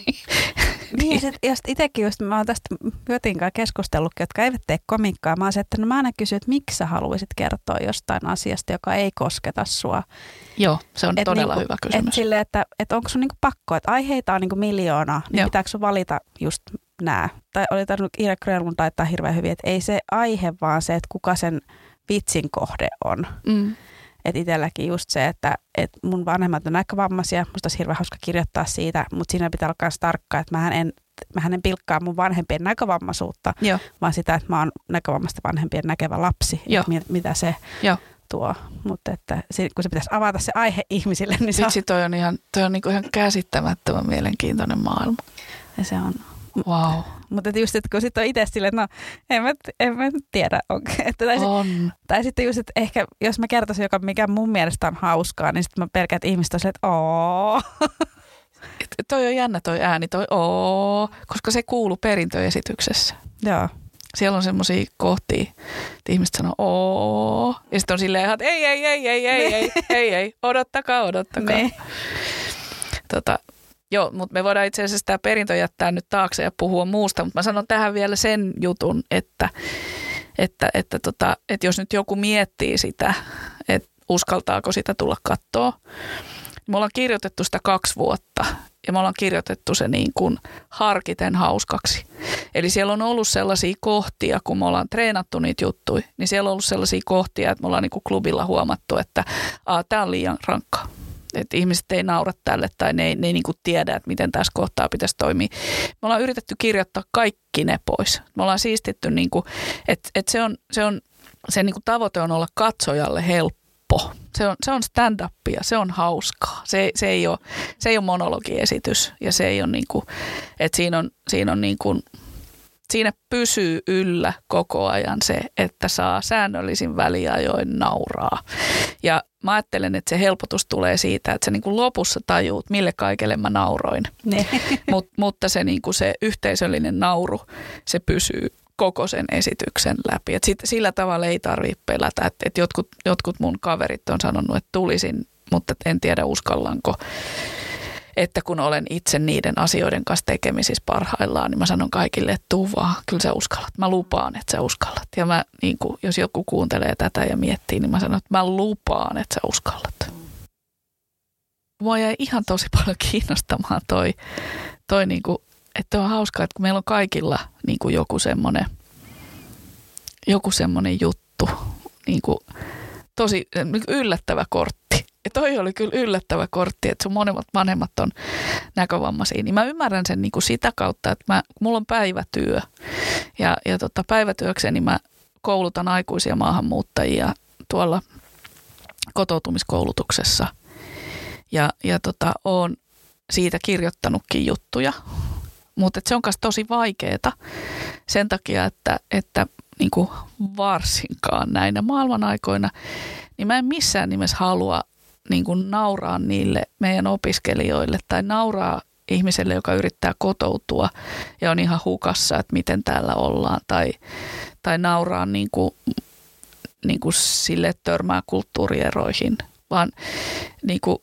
Niin, ja sitten sit itsekin just, mä oon tästä kanssa keskustellutkin, jotka eivät tee komikkaa. Mä oon se, että no mä aina kysyn, että miksi sä haluaisit kertoa jostain asiasta, joka ei kosketa sua. Joo, se on et todella niinku, hyvä kysymys. Et sille, että, että onko sun niinku pakko, että aiheita on niinku miljoona, niin Joo. pitääkö sun valita just nämä? Tai oli tarvinnut Iira Grönlund taittaa hirveän hyvin, että ei se aihe, vaan se, että kuka sen vitsin kohde on. Mm. Että itselläkin just se, että, että mun vanhemmat on näkövammaisia, musta olisi hirveän hauska kirjoittaa siitä, mutta siinä pitää olla myös tarkka, että mä en, mä en pilkkaa mun vanhempien näkövammaisuutta, Joo. vaan sitä, että mä oon näkövammaisten vanhempien näkevä lapsi, Joo. Että mitä se Joo. tuo. Mutta että kun se pitäisi avata se aihe ihmisille, niin se Vitsi, toi on ihan, toi on niinku ihan käsittämättömän mielenkiintoinen maailma. Ja se on, Wow. Mutta just, että kun sitten on itse silleen, no en mä, en mä tiedä. Onko, että, tai, on. tai sitten just, että ehkä jos mä kertoisin, joka mikä mun mielestä on hauskaa, niin sitten mä pelkään, että ihmiset on että ooo. toi on jännä toi ääni, toi oo, koska se kuuluu perintöesityksessä. Joo. Siellä on semmoisia kohtia, että ihmiset sanoo oo, ja sitten on silleen, että ei, ei, ei, ei, ei, ei, ei, ei, odottakaa, odottakaa. Ne. Tota, Joo, mutta me voidaan itse asiassa tämä perintö jättää nyt taakse ja puhua muusta, mutta mä sanon tähän vielä sen jutun, että, että, että, tota, että jos nyt joku miettii sitä, että uskaltaako sitä tulla kattoa, me ollaan kirjoitettu sitä kaksi vuotta ja me ollaan kirjoitettu se niin kuin harkiten hauskaksi. Eli siellä on ollut sellaisia kohtia, kun me ollaan treenattu niitä juttuja, niin siellä on ollut sellaisia kohtia, että me ollaan niin kuin klubilla huomattu, että tämä on liian rankkaa että ihmiset ei naura tälle tai ne ei, ne ei niin kuin tiedä, että miten tässä kohtaa pitäisi toimia. Me ollaan yritetty kirjoittaa kaikki ne pois. Me ollaan siistitty, niin kuin, että, että se on, se on, se niin kuin tavoite on olla katsojalle helppo. Se on, se on stand-upia, se on hauskaa. Se, se, ei ole, se ei ole monologiesitys ja se ei ole niin kuin, että siinä on, siinä on niin kuin, siinä pysyy yllä koko ajan se, että saa säännöllisin väliajoin nauraa. Ja mä ajattelen, että se helpotus tulee siitä, että sä niin kuin lopussa tajuut, mille kaikelle mä nauroin. Mut, mutta se, niin kuin se yhteisöllinen nauru, se pysyy koko sen esityksen läpi. Et sit, sillä tavalla ei tarvitse pelätä, että et jotkut, jotkut mun kaverit on sanonut, että tulisin, mutta en tiedä uskallanko että kun olen itse niiden asioiden kanssa tekemisissä parhaillaan, niin mä sanon kaikille, että tuu vaan, kyllä sä uskallat. Mä lupaan, että sä uskallat. Ja mä, niin kuin, jos joku kuuntelee tätä ja miettii, niin mä sanon, että mä lupaan, että sä uskallat. Mua jäi ihan tosi paljon kiinnostamaan toi, toi niin kuin, että on hauskaa, että kun meillä on kaikilla niin kuin joku semmoinen joku semmoinen juttu, niin kuin, tosi yllättävä kortti ja toi oli kyllä yllättävä kortti, että sun monemmat vanhemmat on näkövammaisia. Niin mä ymmärrän sen niin kuin sitä kautta, että mä, mulla on päivätyö. Ja, ja tota, päivätyökseni mä koulutan aikuisia maahanmuuttajia tuolla kotoutumiskoulutuksessa. Ja, ja tota, oon siitä kirjoittanutkin juttuja. Mutta se on myös tosi vaikeaa sen takia, että, että niin kuin varsinkaan näinä maailman aikoina, niin mä en missään nimessä halua niin kuin nauraa niille meidän opiskelijoille tai nauraa ihmiselle, joka yrittää kotoutua ja on ihan hukassa, että miten täällä ollaan tai, tai nauraa niin kuin niin kuin sille törmää kulttuurieroihin, vaan niin kuin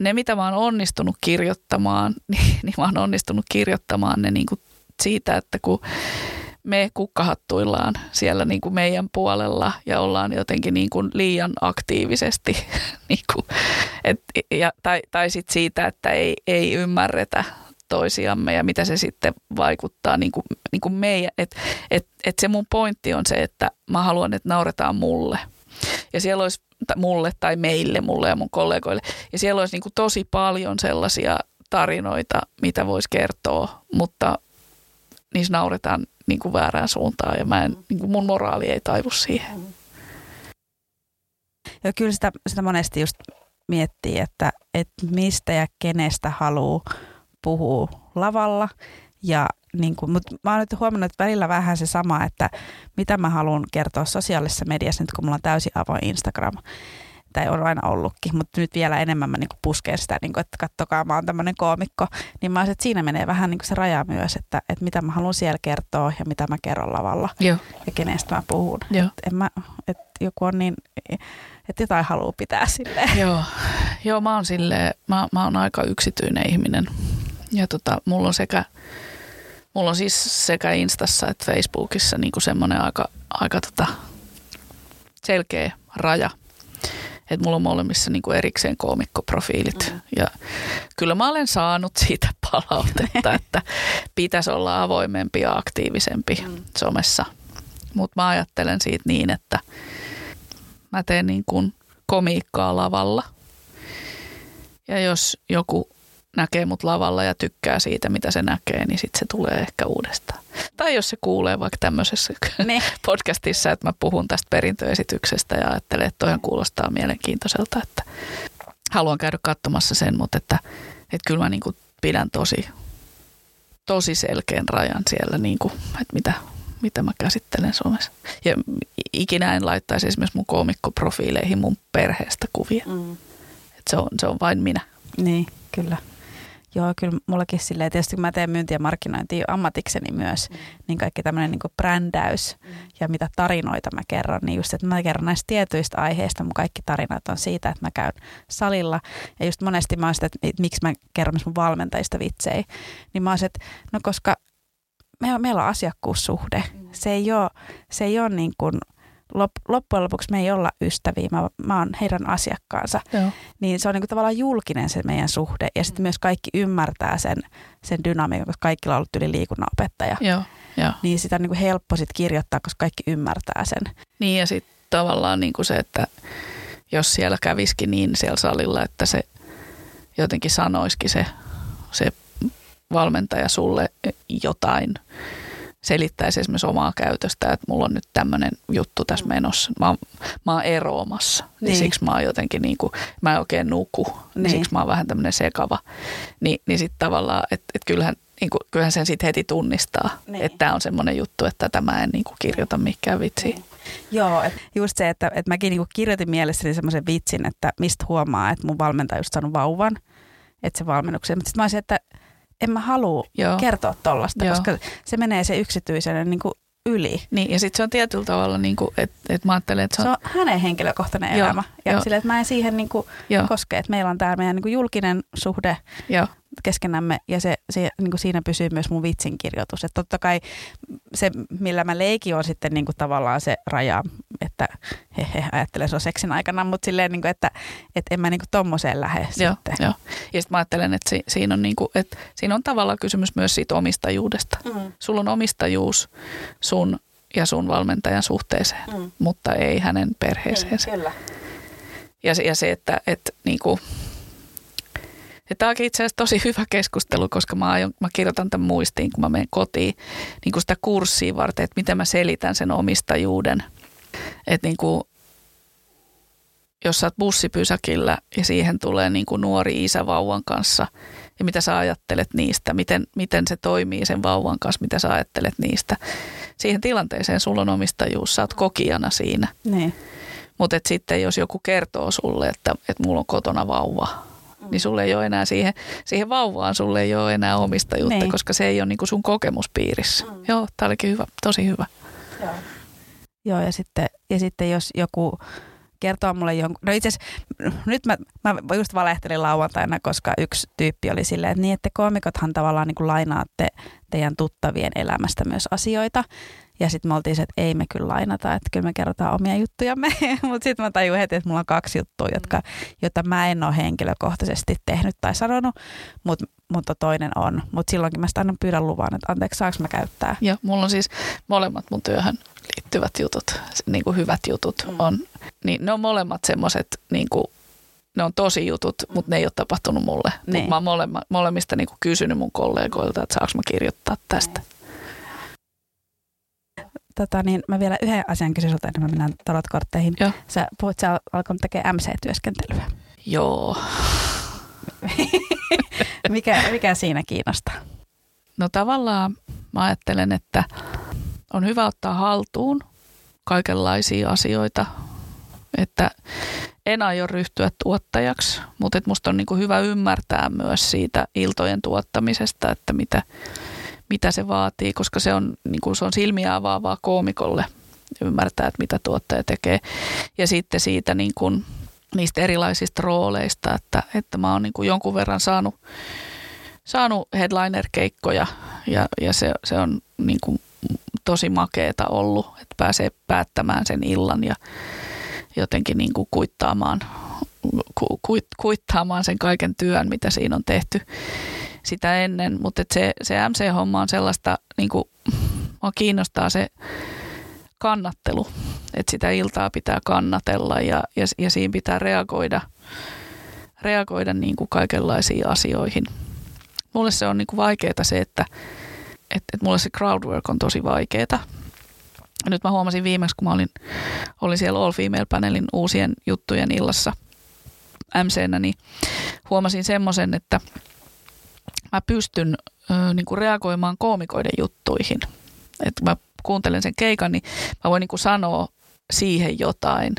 ne, mitä mä oon onnistunut kirjoittamaan, niin, niin mä oon onnistunut kirjoittamaan ne niin kuin siitä, että kun me kukkahattuillaan siellä niin kuin meidän puolella ja ollaan jotenkin niin kuin liian aktiivisesti, niin kuin, et, ja, tai, tai sit siitä, että ei, ei ymmärretä toisiamme ja mitä se sitten vaikuttaa niin kuin, niin kuin meidän. Että et, et se mun pointti on se, että mä haluan, että nauretaan mulle. Ja siellä olisi mulle tai meille, mulle ja mun kollegoille. Ja siellä olisi niin kuin tosi paljon sellaisia tarinoita, mitä voisi kertoa, mutta niissä nauretaan niin kuin väärään suuntaan ja mä en, niin kuin mun moraali ei taivu siihen. Ja kyllä sitä, sitä monesti just miettii, että, että mistä ja kenestä haluaa puhua lavalla. Ja niin kuin, mutta mä oon nyt huomannut, että välillä vähän se sama, että mitä mä haluan kertoa sosiaalisessa mediassa nyt, kun mulla on täysin avoin Instagram tai on aina ollutkin, mutta nyt vielä enemmän mä niin kuin pusken sitä, niin kuin, että kattokaa, mä oon tämmöinen koomikko, niin mä että siinä menee vähän niin kuin se raja myös, että, että mitä mä haluan siellä kertoa ja mitä mä kerron lavalla Joo. ja kenestä mä puhun. Joo. Et en mä, että joku on niin, että jotain haluaa pitää silleen. Joo, Joo mä oon silleen, mä, mä oon aika yksityinen ihminen ja tota, mulla on sekä, mulla on siis sekä Instassa että Facebookissa niin kuin semmoinen aika, aika tota selkeä raja – että mulla on molemmissa niin kuin erikseen koomikkoprofiilit. Mm. Ja kyllä mä olen saanut siitä palautetta, että pitäisi olla avoimempi ja aktiivisempi mm. somessa. Mutta mä ajattelen siitä niin, että mä teen niin kuin komiikkaa lavalla. Ja jos joku näkee mut lavalla ja tykkää siitä, mitä se näkee, niin sitten se tulee ehkä uudestaan. Tai jos se kuulee vaikka tämmöisessä ne. podcastissa, että mä puhun tästä perintöesityksestä ja ajattelee, että toihan kuulostaa mielenkiintoiselta, että haluan käydä katsomassa sen, mutta että, että kyllä mä niin kuin pidän tosi, tosi selkeän rajan siellä, niin kuin, että mitä, mitä mä käsittelen Suomessa. Ja ikinä en laittaisi esimerkiksi mun koomikkoprofiileihin mun perheestä kuvia. Mm. Että se, on, se on vain minä. Niin, kyllä. Joo, kyllä mullakin silleen, tietysti kun mä teen myyntiä ja markkinointia ammatikseni myös, mm. niin kaikki tämmöinen niin brändäys mm. ja mitä tarinoita mä kerron, niin just, että mä kerron näistä tietyistä aiheista, mun kaikki tarinat on siitä, että mä käyn salilla. Ja just monesti mä oon sitä, että, että miksi mä kerron myös mun valmentajista vitsejä, niin mä oon että no koska me, meillä on asiakkuussuhde. Mm. Se ei ole, se ei ole niin kuin – lop, loppujen lopuksi me ei olla ystäviä, mä, mä oon heidän asiakkaansa. Joo. Niin se on niinku tavallaan julkinen se meidän suhde ja sitten myös kaikki ymmärtää sen, sen dynamiikan, koska kaikilla on ollut yli liikunnanopettaja. Joo, jo. Niin sitä on niinku helppo sit kirjoittaa, koska kaikki ymmärtää sen. Niin ja sitten tavallaan niinku se, että jos siellä käviskin niin siellä salilla, että se jotenkin sanoisikin se, se valmentaja sulle jotain – selittäisi esimerkiksi omaa käytöstä, että mulla on nyt tämmöinen juttu tässä mm. menossa. Mä oon, mä oon eroamassa, niin. niin siksi mä oon jotenkin niin kuin, mä en oikein nuku, niin, niin siksi mä oon vähän tämmöinen sekava. Ni, niin sitten tavallaan, että et kyllähän, niin kuin, kyllähän sen sitten heti tunnistaa, niin. että tämä on semmoinen juttu, että tämä en niin kuin kirjoita mikään vitsiin. Niin. Joo, et just se, että, että mäkin niin kirjoitin mielessäni semmoisen vitsin, että mistä huomaa, että mun valmentaja just saanut vauvan, että se valmennuksen. Mutta sitten mä olisin, että en mä halua Joo. kertoa tollasta, Joo. koska se menee se yksityisen niin kuin yli. Niin, ja sitten se on tietyllä tavalla, niin kuin, että, että mä ajattelen, että se on... Se on hänen henkilökohtainen Joo, elämä. Ja sille, että mä en siihen niin kuin koske, että meillä on tämä meidän niin kuin julkinen suhde. Joo keskenämme ja se, se niin kuin siinä pysyy myös mun vitsinkirjoitus. Että totta kai se, millä mä leikin on sitten niin kuin tavallaan se raja, että he, he ajattelen se on seksin aikana, mutta silleen, niin kuin, että, että en mä niin kuin tommoseen lähde joo, sitten. Joo. Ja sitten mä ajattelen, että si, siinä, on niin kuin, että siinä on tavallaan kysymys myös siitä omistajuudesta. Mm. Sulla on omistajuus sun ja sun valmentajan suhteeseen, mm. mutta ei hänen perheeseensä. Kyllä. Ja se, ja se että, että niin kuin, ja tämä onkin itse asiassa tosi hyvä keskustelu, koska mä, aion, mä kirjoitan tämän muistiin, kun mä menen kotiin niin kuin sitä kurssia varten, että miten mä selitän sen omistajuuden. Että niin kuin, jos sä oot bussipysäkillä ja siihen tulee niin kuin nuori isä vauvan kanssa ja mitä sä ajattelet niistä, miten, miten se toimii sen vauvan kanssa, mitä sä ajattelet niistä. Siihen tilanteeseen sulla on omistajuus, sä oot kokijana siinä. Niin. Mutta sitten jos joku kertoo sulle, että, että mulla on kotona vauva, niin sulle ei ole enää siihen, siihen vauvaan sulle ei ole enää omistajuutta, niin. koska se ei ole niin kuin sun kokemuspiirissä. Mm. Joo, tämä olikin hyvä, tosi hyvä. Joo. Joo, ja sitten, ja sitten jos joku kertoo mulle jonkun, no itse nyt mä, mä just valehtelin lauantaina, koska yksi tyyppi oli silleen, että niin, että koomikothan tavallaan niin kuin lainaatte teidän tuttavien elämästä myös asioita. Ja sitten me oltiin se, että ei me kyllä lainata, että kyllä me kerrotaan omia juttujamme. Mutta sitten mä tajuin heti, että mulla on kaksi juttua, jotka, joita mä en ole henkilökohtaisesti tehnyt tai sanonut, mutta, mutta toinen on. Mutta silloinkin mä sitä aina pyydän luvan, että anteeksi, saanko mä käyttää? Ja mulla on siis molemmat mun työhön liittyvät jutut, niin kuin hyvät jutut mm. on, niin ne on molemmat semmoiset niin kuin ne on tosi jutut, mutta ne ei ole tapahtunut mulle. Niin. Mut mä oon molemmista niin kuin kysynyt mun kollegoilta, että saanko mä kirjoittaa tästä. Tota, niin mä vielä yhden asian kysyn sulta, ennen mä mennään tarotkortteihin. Joo. Sä puhut, sä alkanut tekemään MC-työskentelyä. Joo. mikä, mikä siinä kiinnostaa? No tavallaan mä ajattelen, että on hyvä ottaa haltuun kaikenlaisia asioita, että en aio ryhtyä tuottajaksi, mutta että musta on niin kuin hyvä ymmärtää myös siitä iltojen tuottamisesta, että mitä, mitä se vaatii, koska se on, niin kuin se on silmiä avaavaa koomikolle ymmärtää, että mitä tuottaja tekee. Ja sitten siitä niin kuin, niistä erilaisista rooleista, että, että mä oon niin kuin jonkun verran saanut, saanut headliner-keikkoja ja, ja se, se on niin kuin tosi makeeta ollut, että pääsee päättämään sen illan ja jotenkin niin kuin kuittaamaan, ku, kuit, kuittaamaan sen kaiken työn, mitä siinä on tehty sitä ennen. Mutta se, se MC-homma on sellaista, niin kuin, kiinnostaa se kannattelu, että sitä iltaa pitää kannatella ja, ja, ja siinä pitää reagoida, reagoida niin kuin kaikenlaisiin asioihin. Mulle se on niin kuin vaikeaa se, että et, et mulle se crowdwork on tosi vaikeaa. Nyt mä huomasin viimeksi, kun mä olin, olin siellä All Female Panelin uusien juttujen illassa MCnä, niin huomasin semmoisen, että mä pystyn ö, niin kuin reagoimaan koomikoiden juttuihin. Että mä kuuntelen sen keikan, niin mä voin niin kuin sanoa siihen jotain.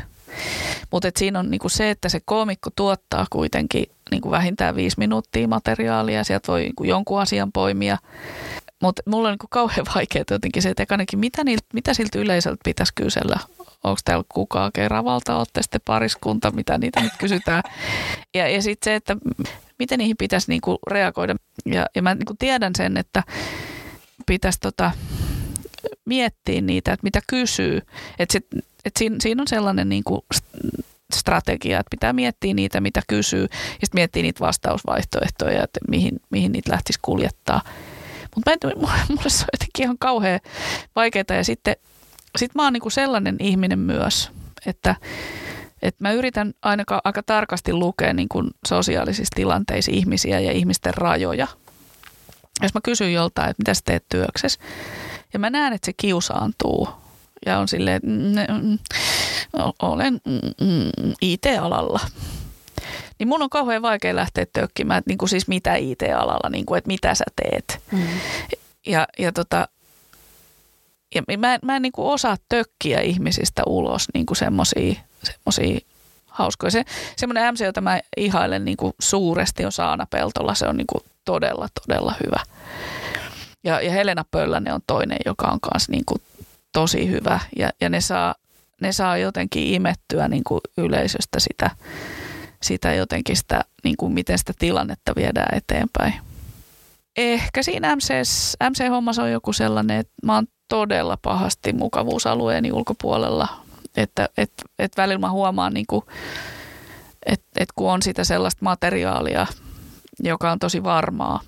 Mutta siinä on niin kuin se, että se koomikko tuottaa kuitenkin niin kuin vähintään viisi minuuttia materiaalia. Sieltä voi niin kuin jonkun asian poimia mutta mulla on niin kauhean vaikeaa jotenkin se, että mitä, niiltä, mitä siltä yleisöltä pitäisi kysellä. Onko täällä kukaan Keravalta, olette sitten pariskunta, mitä niitä nyt kysytään. Ja, ja sitten se, että miten niihin pitäisi niin kuin reagoida. Ja, ja mä niin kuin tiedän sen, että pitäisi tota, miettiä niitä, että mitä kysyy. Että sit, et siinä, siinä on sellainen niin kuin strategia, että pitää miettiä niitä, mitä kysyy, ja sitten miettiä niitä vastausvaihtoehtoja, että mihin, mihin niitä lähtisi kuljettaa. Mutta mulle se on jotenkin ihan kauhean vaikeaa ja sitten sit mä oon niinku sellainen ihminen myös, että et mä yritän ainakaan aika tarkasti lukea niinku sosiaalisissa tilanteissa ihmisiä ja ihmisten rajoja. Jos mä kysyn joltain, että mitä sä teet työksessä, ja mä näen, että se kiusaantuu ja on silleen, että mm, mm, olen mm, IT-alalla niin mun on kauhean vaikea lähteä tökkimään, että niin kuin siis mitä IT-alalla, niin kuin, että mitä sä teet. Mm. Ja, ja, tota, ja mä, mä en niin kuin osaa tökkiä ihmisistä ulos niin kuin semmosia, semmosia hauskoja. Se, semmoinen MC, jota mä ihailen niin kuin suuresti on Saana Peltola. Se on niin kuin todella, todella hyvä. Ja, ja Helena Pöllänen on toinen, joka on myös niin kuin tosi hyvä. Ja, ja ne, saa, ne saa jotenkin imettyä niin kuin yleisöstä sitä, sitä jotenkin sitä, niin kuin miten sitä tilannetta viedään eteenpäin. Ehkä siinä MCS, MC-hommassa on joku sellainen, että mä oon todella pahasti mukavuusalueeni ulkopuolella. Että et, et välillä mä huomaan, niin että et kun on sitä sellaista materiaalia, joka on tosi varmaa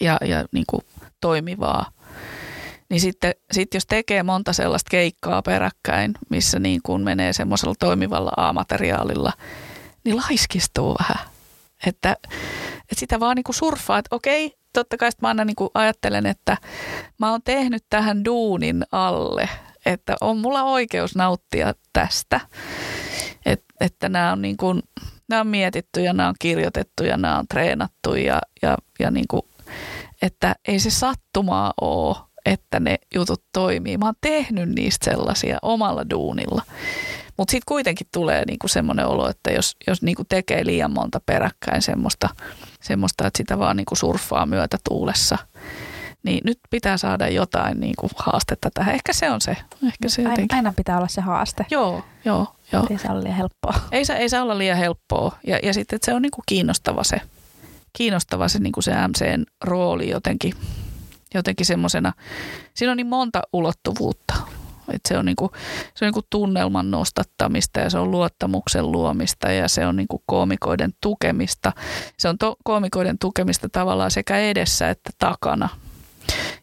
ja, ja niin kuin toimivaa, niin sitten sit jos tekee monta sellaista keikkaa peräkkäin, missä niin kuin menee semmoisella toimivalla A-materiaalilla – niin laiskistuu vähän. Että, että sitä vaan niinku surffaa, että okei, totta kai mä aina niinku ajattelen, että mä oon tehnyt tähän duunin alle, että on mulla oikeus nauttia tästä. Et, että nämä on, niinku, nämä on mietitty ja nämä on kirjoitettu ja nämä on treenattu ja, ja, ja niinku, että ei se sattumaa ole, että ne jutut toimii. Mä oon tehnyt niistä sellaisia omalla duunilla. Mutta sitten kuitenkin tulee niinku semmoinen olo, että jos, jos niinku tekee liian monta peräkkäin semmoista, semmoista, että sitä vaan niinku surffaa myötätuulessa, Niin nyt pitää saada jotain niin kuin haastetta tähän. Ehkä se on se. Ehkä se aina, jotenkin. aina pitää olla se haaste. Joo, joo, joo. Ei se ole liian helppoa. Ei, saa- ei saa olla liian helppoa. Ja, ja sitten, että se on niin kuin kiinnostava se, kiinnostava se, niin kuin se MCn rooli jotenkin, jotenkin semmoisena. Siinä on niin monta ulottuvuutta. Et se on, niin kuin, se on niin kuin tunnelman nostattamista ja se on luottamuksen luomista ja se on niin kuin koomikoiden tukemista. Se on to, koomikoiden tukemista tavallaan sekä edessä että takana.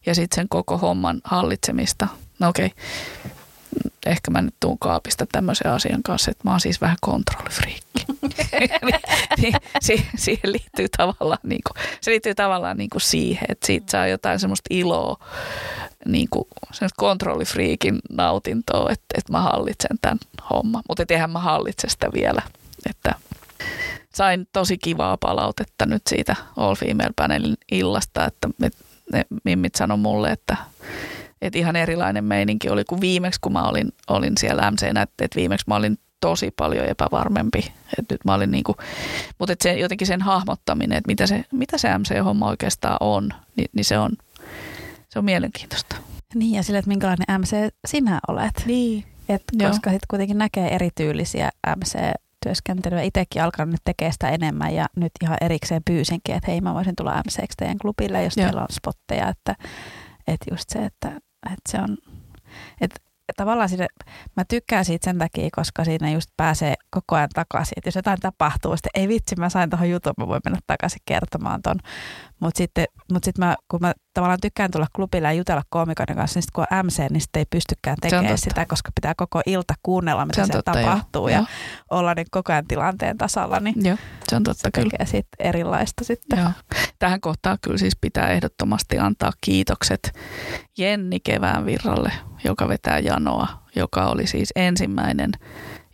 Ja sitten sen koko homman hallitsemista. No okei, ehkä mä nyt tuun kaapista tämmöisen asian kanssa, että mä oon siis vähän kontrollifriikki. si- siihen liittyy tavallaan, niin kuin, se liittyy tavallaan niin kuin siihen, että siitä saa jotain semmoista iloa, niin kuin semmoista kontrollifriikin nautintoa, että, että mä hallitsen tämän homman. Mutta eihän mä hallitse sitä vielä, että sain tosi kivaa palautetta nyt siitä All Female Panelin illasta, että me, ne mimmit sanoi mulle, että, että ihan erilainen meininki oli kuin viimeksi, kun mä olin, olin siellä MCnä, että, että viimeksi mä olin tosi paljon epävarmempi. Että nyt mä olin niinku, mutta että se, jotenkin sen hahmottaminen, että mitä se, mitä se MC-homma oikeastaan on, niin, niin se on, se on mielenkiintoista. Niin ja sille, että minkälainen MC sinä olet. Niin. Et koska sitten kuitenkin näkee erityylisiä MC-työskentelyä. Itsekin alkanut nyt tekemään sitä enemmän ja nyt ihan erikseen pyysinkin, että hei mä voisin tulla MCksi teidän klubille, jos Joo. teillä on spotteja. Että, että just se, että, että se on, että tavallaan sinne, mä tykkään siitä sen takia, koska siinä just pääsee koko ajan takaisin. Että jos jotain tapahtuu, sitten ei vitsi, mä sain tuohon jutun, mä voin mennä takaisin kertomaan ton. Mutta sitten, mut sit mä, kun mä tavallaan tykkään tulla klubille ja jutella koomikoiden kanssa, niin sit kun on MC, niin sitten ei pystykään tekemään sitä, koska pitää koko ilta kuunnella, mitä Se siellä totta, tapahtuu joo. ja olla niin koko ajan tilanteen tasalla, niin Joo, se on totta se kyllä. tekee siitä erilaista sitten. Joo. Tähän kohtaan kyllä siis pitää ehdottomasti antaa kiitokset Jenni Kevään virralle, joka vetää janoa, joka oli siis ensimmäinen,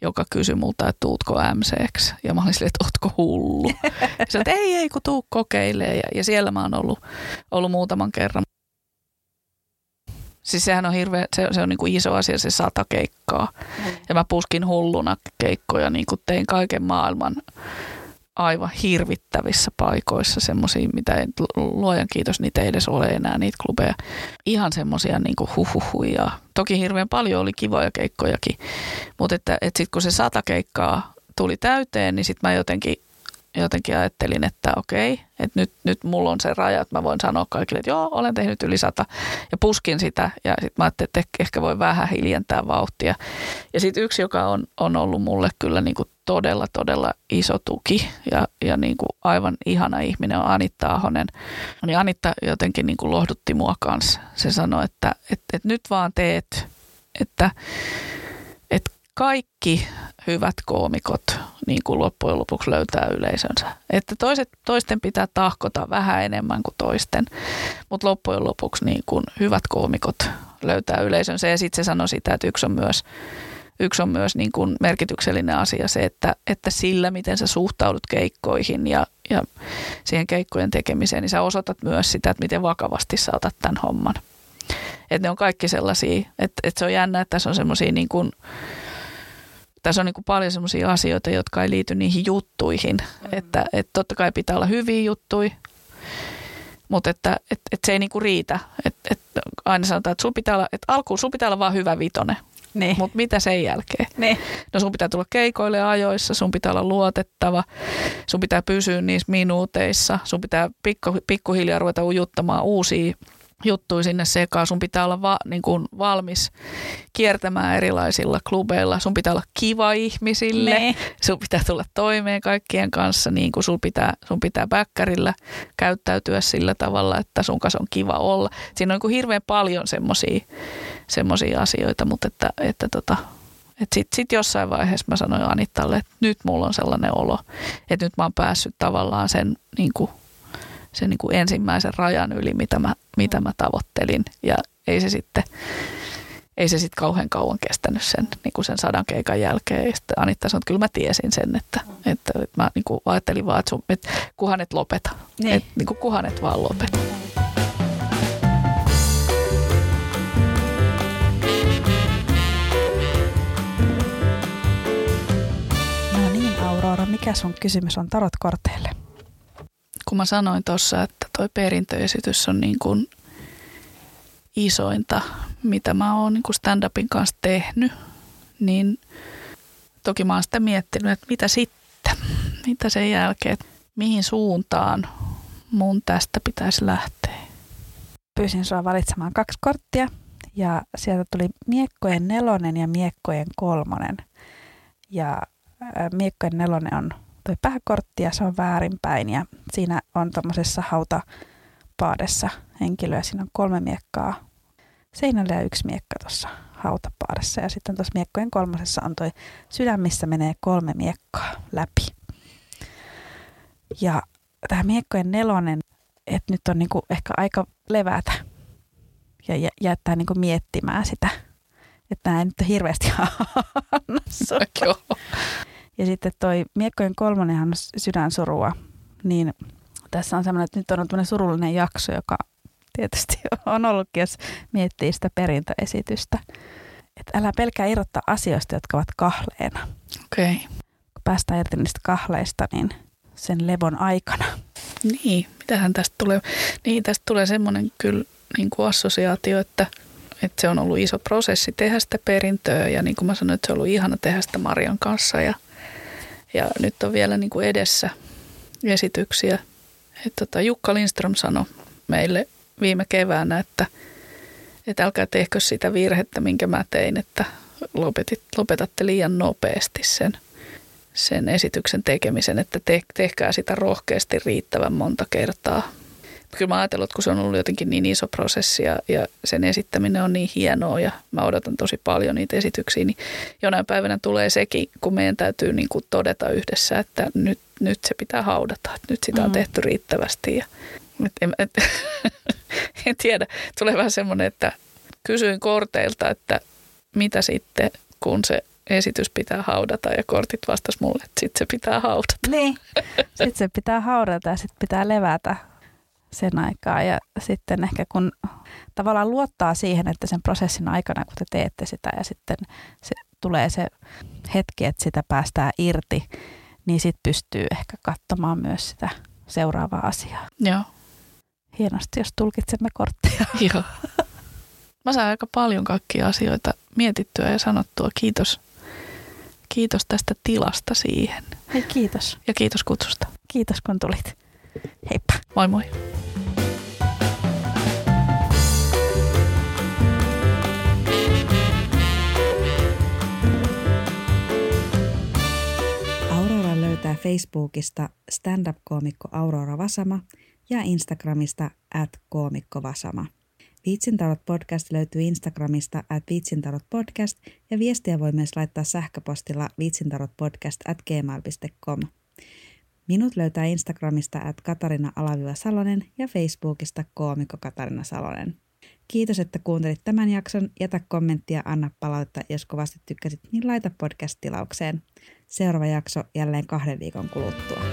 joka kysyi multa, että tuutko MCksi. Ja mä olin silleen, että ootko hullu. Ja että ei, ei, kun tuu kokeilee. Ja, ja siellä mä oon ollut, ollut muutaman kerran. Siis sehän on hirveä, se, se on niin kuin iso asia, se sata keikkaa. Ja mä puskin hulluna keikkoja, niin kuin tein kaiken maailman aivan hirvittävissä paikoissa, semmoisia, mitä ei, luojan kiitos, niitä ei edes ole enää, niitä klubeja. Ihan semmoisia niin huhuhuja. Toki hirveän paljon oli kivoja keikkojakin, mutta että, että sitten kun se sata keikkaa tuli täyteen, niin sitten mä jotenkin, jotenkin ajattelin, että okei, että nyt, nyt mulla on se raja, että mä voin sanoa kaikille, että joo, olen tehnyt yli sata ja puskin sitä ja sitten mä ajattelin, että ehkä voi vähän hiljentää vauhtia. Ja sitten yksi, joka on, on ollut mulle kyllä niin kuin todella, todella iso tuki ja, ja niin kuin aivan ihana ihminen on Anitta Ahonen. Niin Anitta jotenkin niin kuin lohdutti mua kanssa. Se sanoi, että, että, että nyt vaan teet, että, että kaikki hyvät koomikot niin kuin loppujen lopuksi löytää yleisönsä. Että toiset, toisten pitää tahkota vähän enemmän kuin toisten, mutta loppujen lopuksi niin kuin hyvät koomikot löytää yleisönsä. Ja sitten se sanoi sitä, että yksi on myös, yksi on myös niin kuin merkityksellinen asia se, että, että sillä, miten sä suhtaudut keikkoihin ja, ja siihen keikkojen tekemiseen, niin sä osoitat myös sitä, että miten vakavasti sä otat tämän homman. Että ne on kaikki sellaisia, että, että se on jännä, että tässä on semmoisia niin kuin, tässä on niin kuin paljon semmoisia asioita, jotka ei liity niihin juttuihin. Mm. Että, että totta kai pitää olla hyviä juttuja, mutta että, että, että se ei niin kuin riitä. Että, että aina sanotaan, että, sun pitää olla, että alkuun sun pitää olla vaan hyvä vitonen, Niin. mutta mitä sen jälkeen? niin. No sun pitää tulla keikoille ajoissa, sun pitää olla luotettava, sun pitää pysyä niissä minuuteissa, sun pitää pikku, pikkuhiljaa ruveta ujuttamaan uusia juttuja sinne sekaan. Sun pitää olla va, niin kuin valmis kiertämään erilaisilla klubeilla. Sun pitää olla kiva ihmisille. Niin. Sun pitää tulla toimeen kaikkien kanssa, niin kuin sun pitää, sun pitää bäkkärillä käyttäytyä sillä tavalla, että sun kanssa on kiva olla. Siinä on niin kuin hirveän paljon semmoisia semmosia asioita, mutta että, että tota, että sitten sit jossain vaiheessa mä sanoin Anittalle, että nyt mulla on sellainen olo, että nyt mä oon päässyt tavallaan sen, niin kuin, sen niin kuin ensimmäisen rajan yli, mitä mä, mitä mä tavoittelin. Ja ei se sitten, ei se sitten kauhean kauan kestänyt sen, niin kuin sen sadan keikan jälkeen. Ja sitten Anitta sanoi, että kyllä mä tiesin sen, että, että, että mä niin kuin ajattelin vaan, että, sun, että kuhan et lopeta. Niin. Että niin kuin kuhan et vaan lopeta. Mikä sun kysymys on tarotkorteille? kun mä sanoin tuossa, että toi perintöesitys on niin kuin isointa, mitä mä oon niin stand-upin kanssa tehnyt, niin toki mä oon sitä miettinyt, että mitä sitten, mitä sen jälkeen, mihin suuntaan mun tästä pitäisi lähteä. Pyysin sua valitsemaan kaksi korttia ja sieltä tuli miekkojen nelonen ja miekkojen kolmonen. Ja miekkojen nelonen on tuo pääkortti ja se on väärinpäin ja siinä on tuommoisessa hautapaadessa henkilöä. Siinä on kolme miekkaa seinällä ja yksi miekka tuossa hautapaadessa. Ja sitten tuossa miekkojen kolmosessa on tuo sydän, missä menee kolme miekkaa läpi. Ja tämä miekkojen nelonen, että nyt on niinku ehkä aika levätä ja jättää niinku miettimään sitä, että nämä ei nyt hirveästi anna Ja sitten toi miekkojen kolmonenhan on sydänsurua, niin tässä on semmoinen, että nyt on tämmöinen surullinen jakso, joka tietysti on ollutkin, jos miettii sitä perintöesitystä. Että älä pelkää irrottaa asioista, jotka ovat kahleena. Okei. Okay. Kun päästään irti niistä kahleista, niin sen levon aikana. Niin, mitähän tästä tulee? Niin, tästä tulee semmoinen kyllä niin kuin assosiaatio, että, että se on ollut iso prosessi tehdä sitä perintöä ja niin kuin mä sanoin, että se on ollut ihana tehdä sitä Marian kanssa ja, ja nyt on vielä niin kuin edessä esityksiä. Että tota, Jukka Lindström sanoi meille viime keväänä, että, että älkää tehkö sitä virhettä, minkä mä tein, että lopetit, lopetatte liian nopeasti sen, sen esityksen tekemisen, että te, tehkää sitä rohkeasti riittävän monta kertaa. Kyllä mä ajatellut, kun se on ollut jotenkin niin iso prosessi ja, ja sen esittäminen on niin hienoa ja mä odotan tosi paljon niitä esityksiä, niin jonain päivänä tulee sekin, kun meidän täytyy niin kuin todeta yhdessä, että nyt, nyt se pitää haudata, että nyt sitä on mm. tehty riittävästi ja et, en, et, en tiedä, tulee vähän semmoinen, että kysyin korteilta, että mitä sitten, kun se esitys pitää haudata ja kortit vastas mulle, että sitten se pitää haudata. Niin, sitten se pitää haudata ja sitten pitää levätä sen aikaa ja sitten ehkä kun tavallaan luottaa siihen, että sen prosessin aikana, kun te teette sitä ja sitten se, tulee se hetki, että sitä päästään irti, niin sitten pystyy ehkä katsomaan myös sitä seuraavaa asiaa. Joo. Hienosti, jos tulkitsemme kortteja. Joo. Mä saan aika paljon kaikkia asioita mietittyä ja sanottua. Kiitos. Kiitos tästä tilasta siihen. Hei, kiitos. Ja kiitos kutsusta. Kiitos kun tulit. Heippa. Moi moi. Aurora löytää Facebookista stand-up-koomikko Aurora Vasama ja Instagramista at koomikko Vasama. Viitsintalot podcast löytyy Instagramista at viitsintalot ja viestiä voi myös laittaa sähköpostilla viitsintalotpodcast at gmail.com. Minut löytää Instagramista at Katarina Salonen ja Facebookista koomikko Katarina Salonen. Kiitos, että kuuntelit tämän jakson. Jätä kommenttia, anna palautetta, jos kovasti tykkäsit, niin laita podcast-tilaukseen. Seuraava jakso jälleen kahden viikon kuluttua.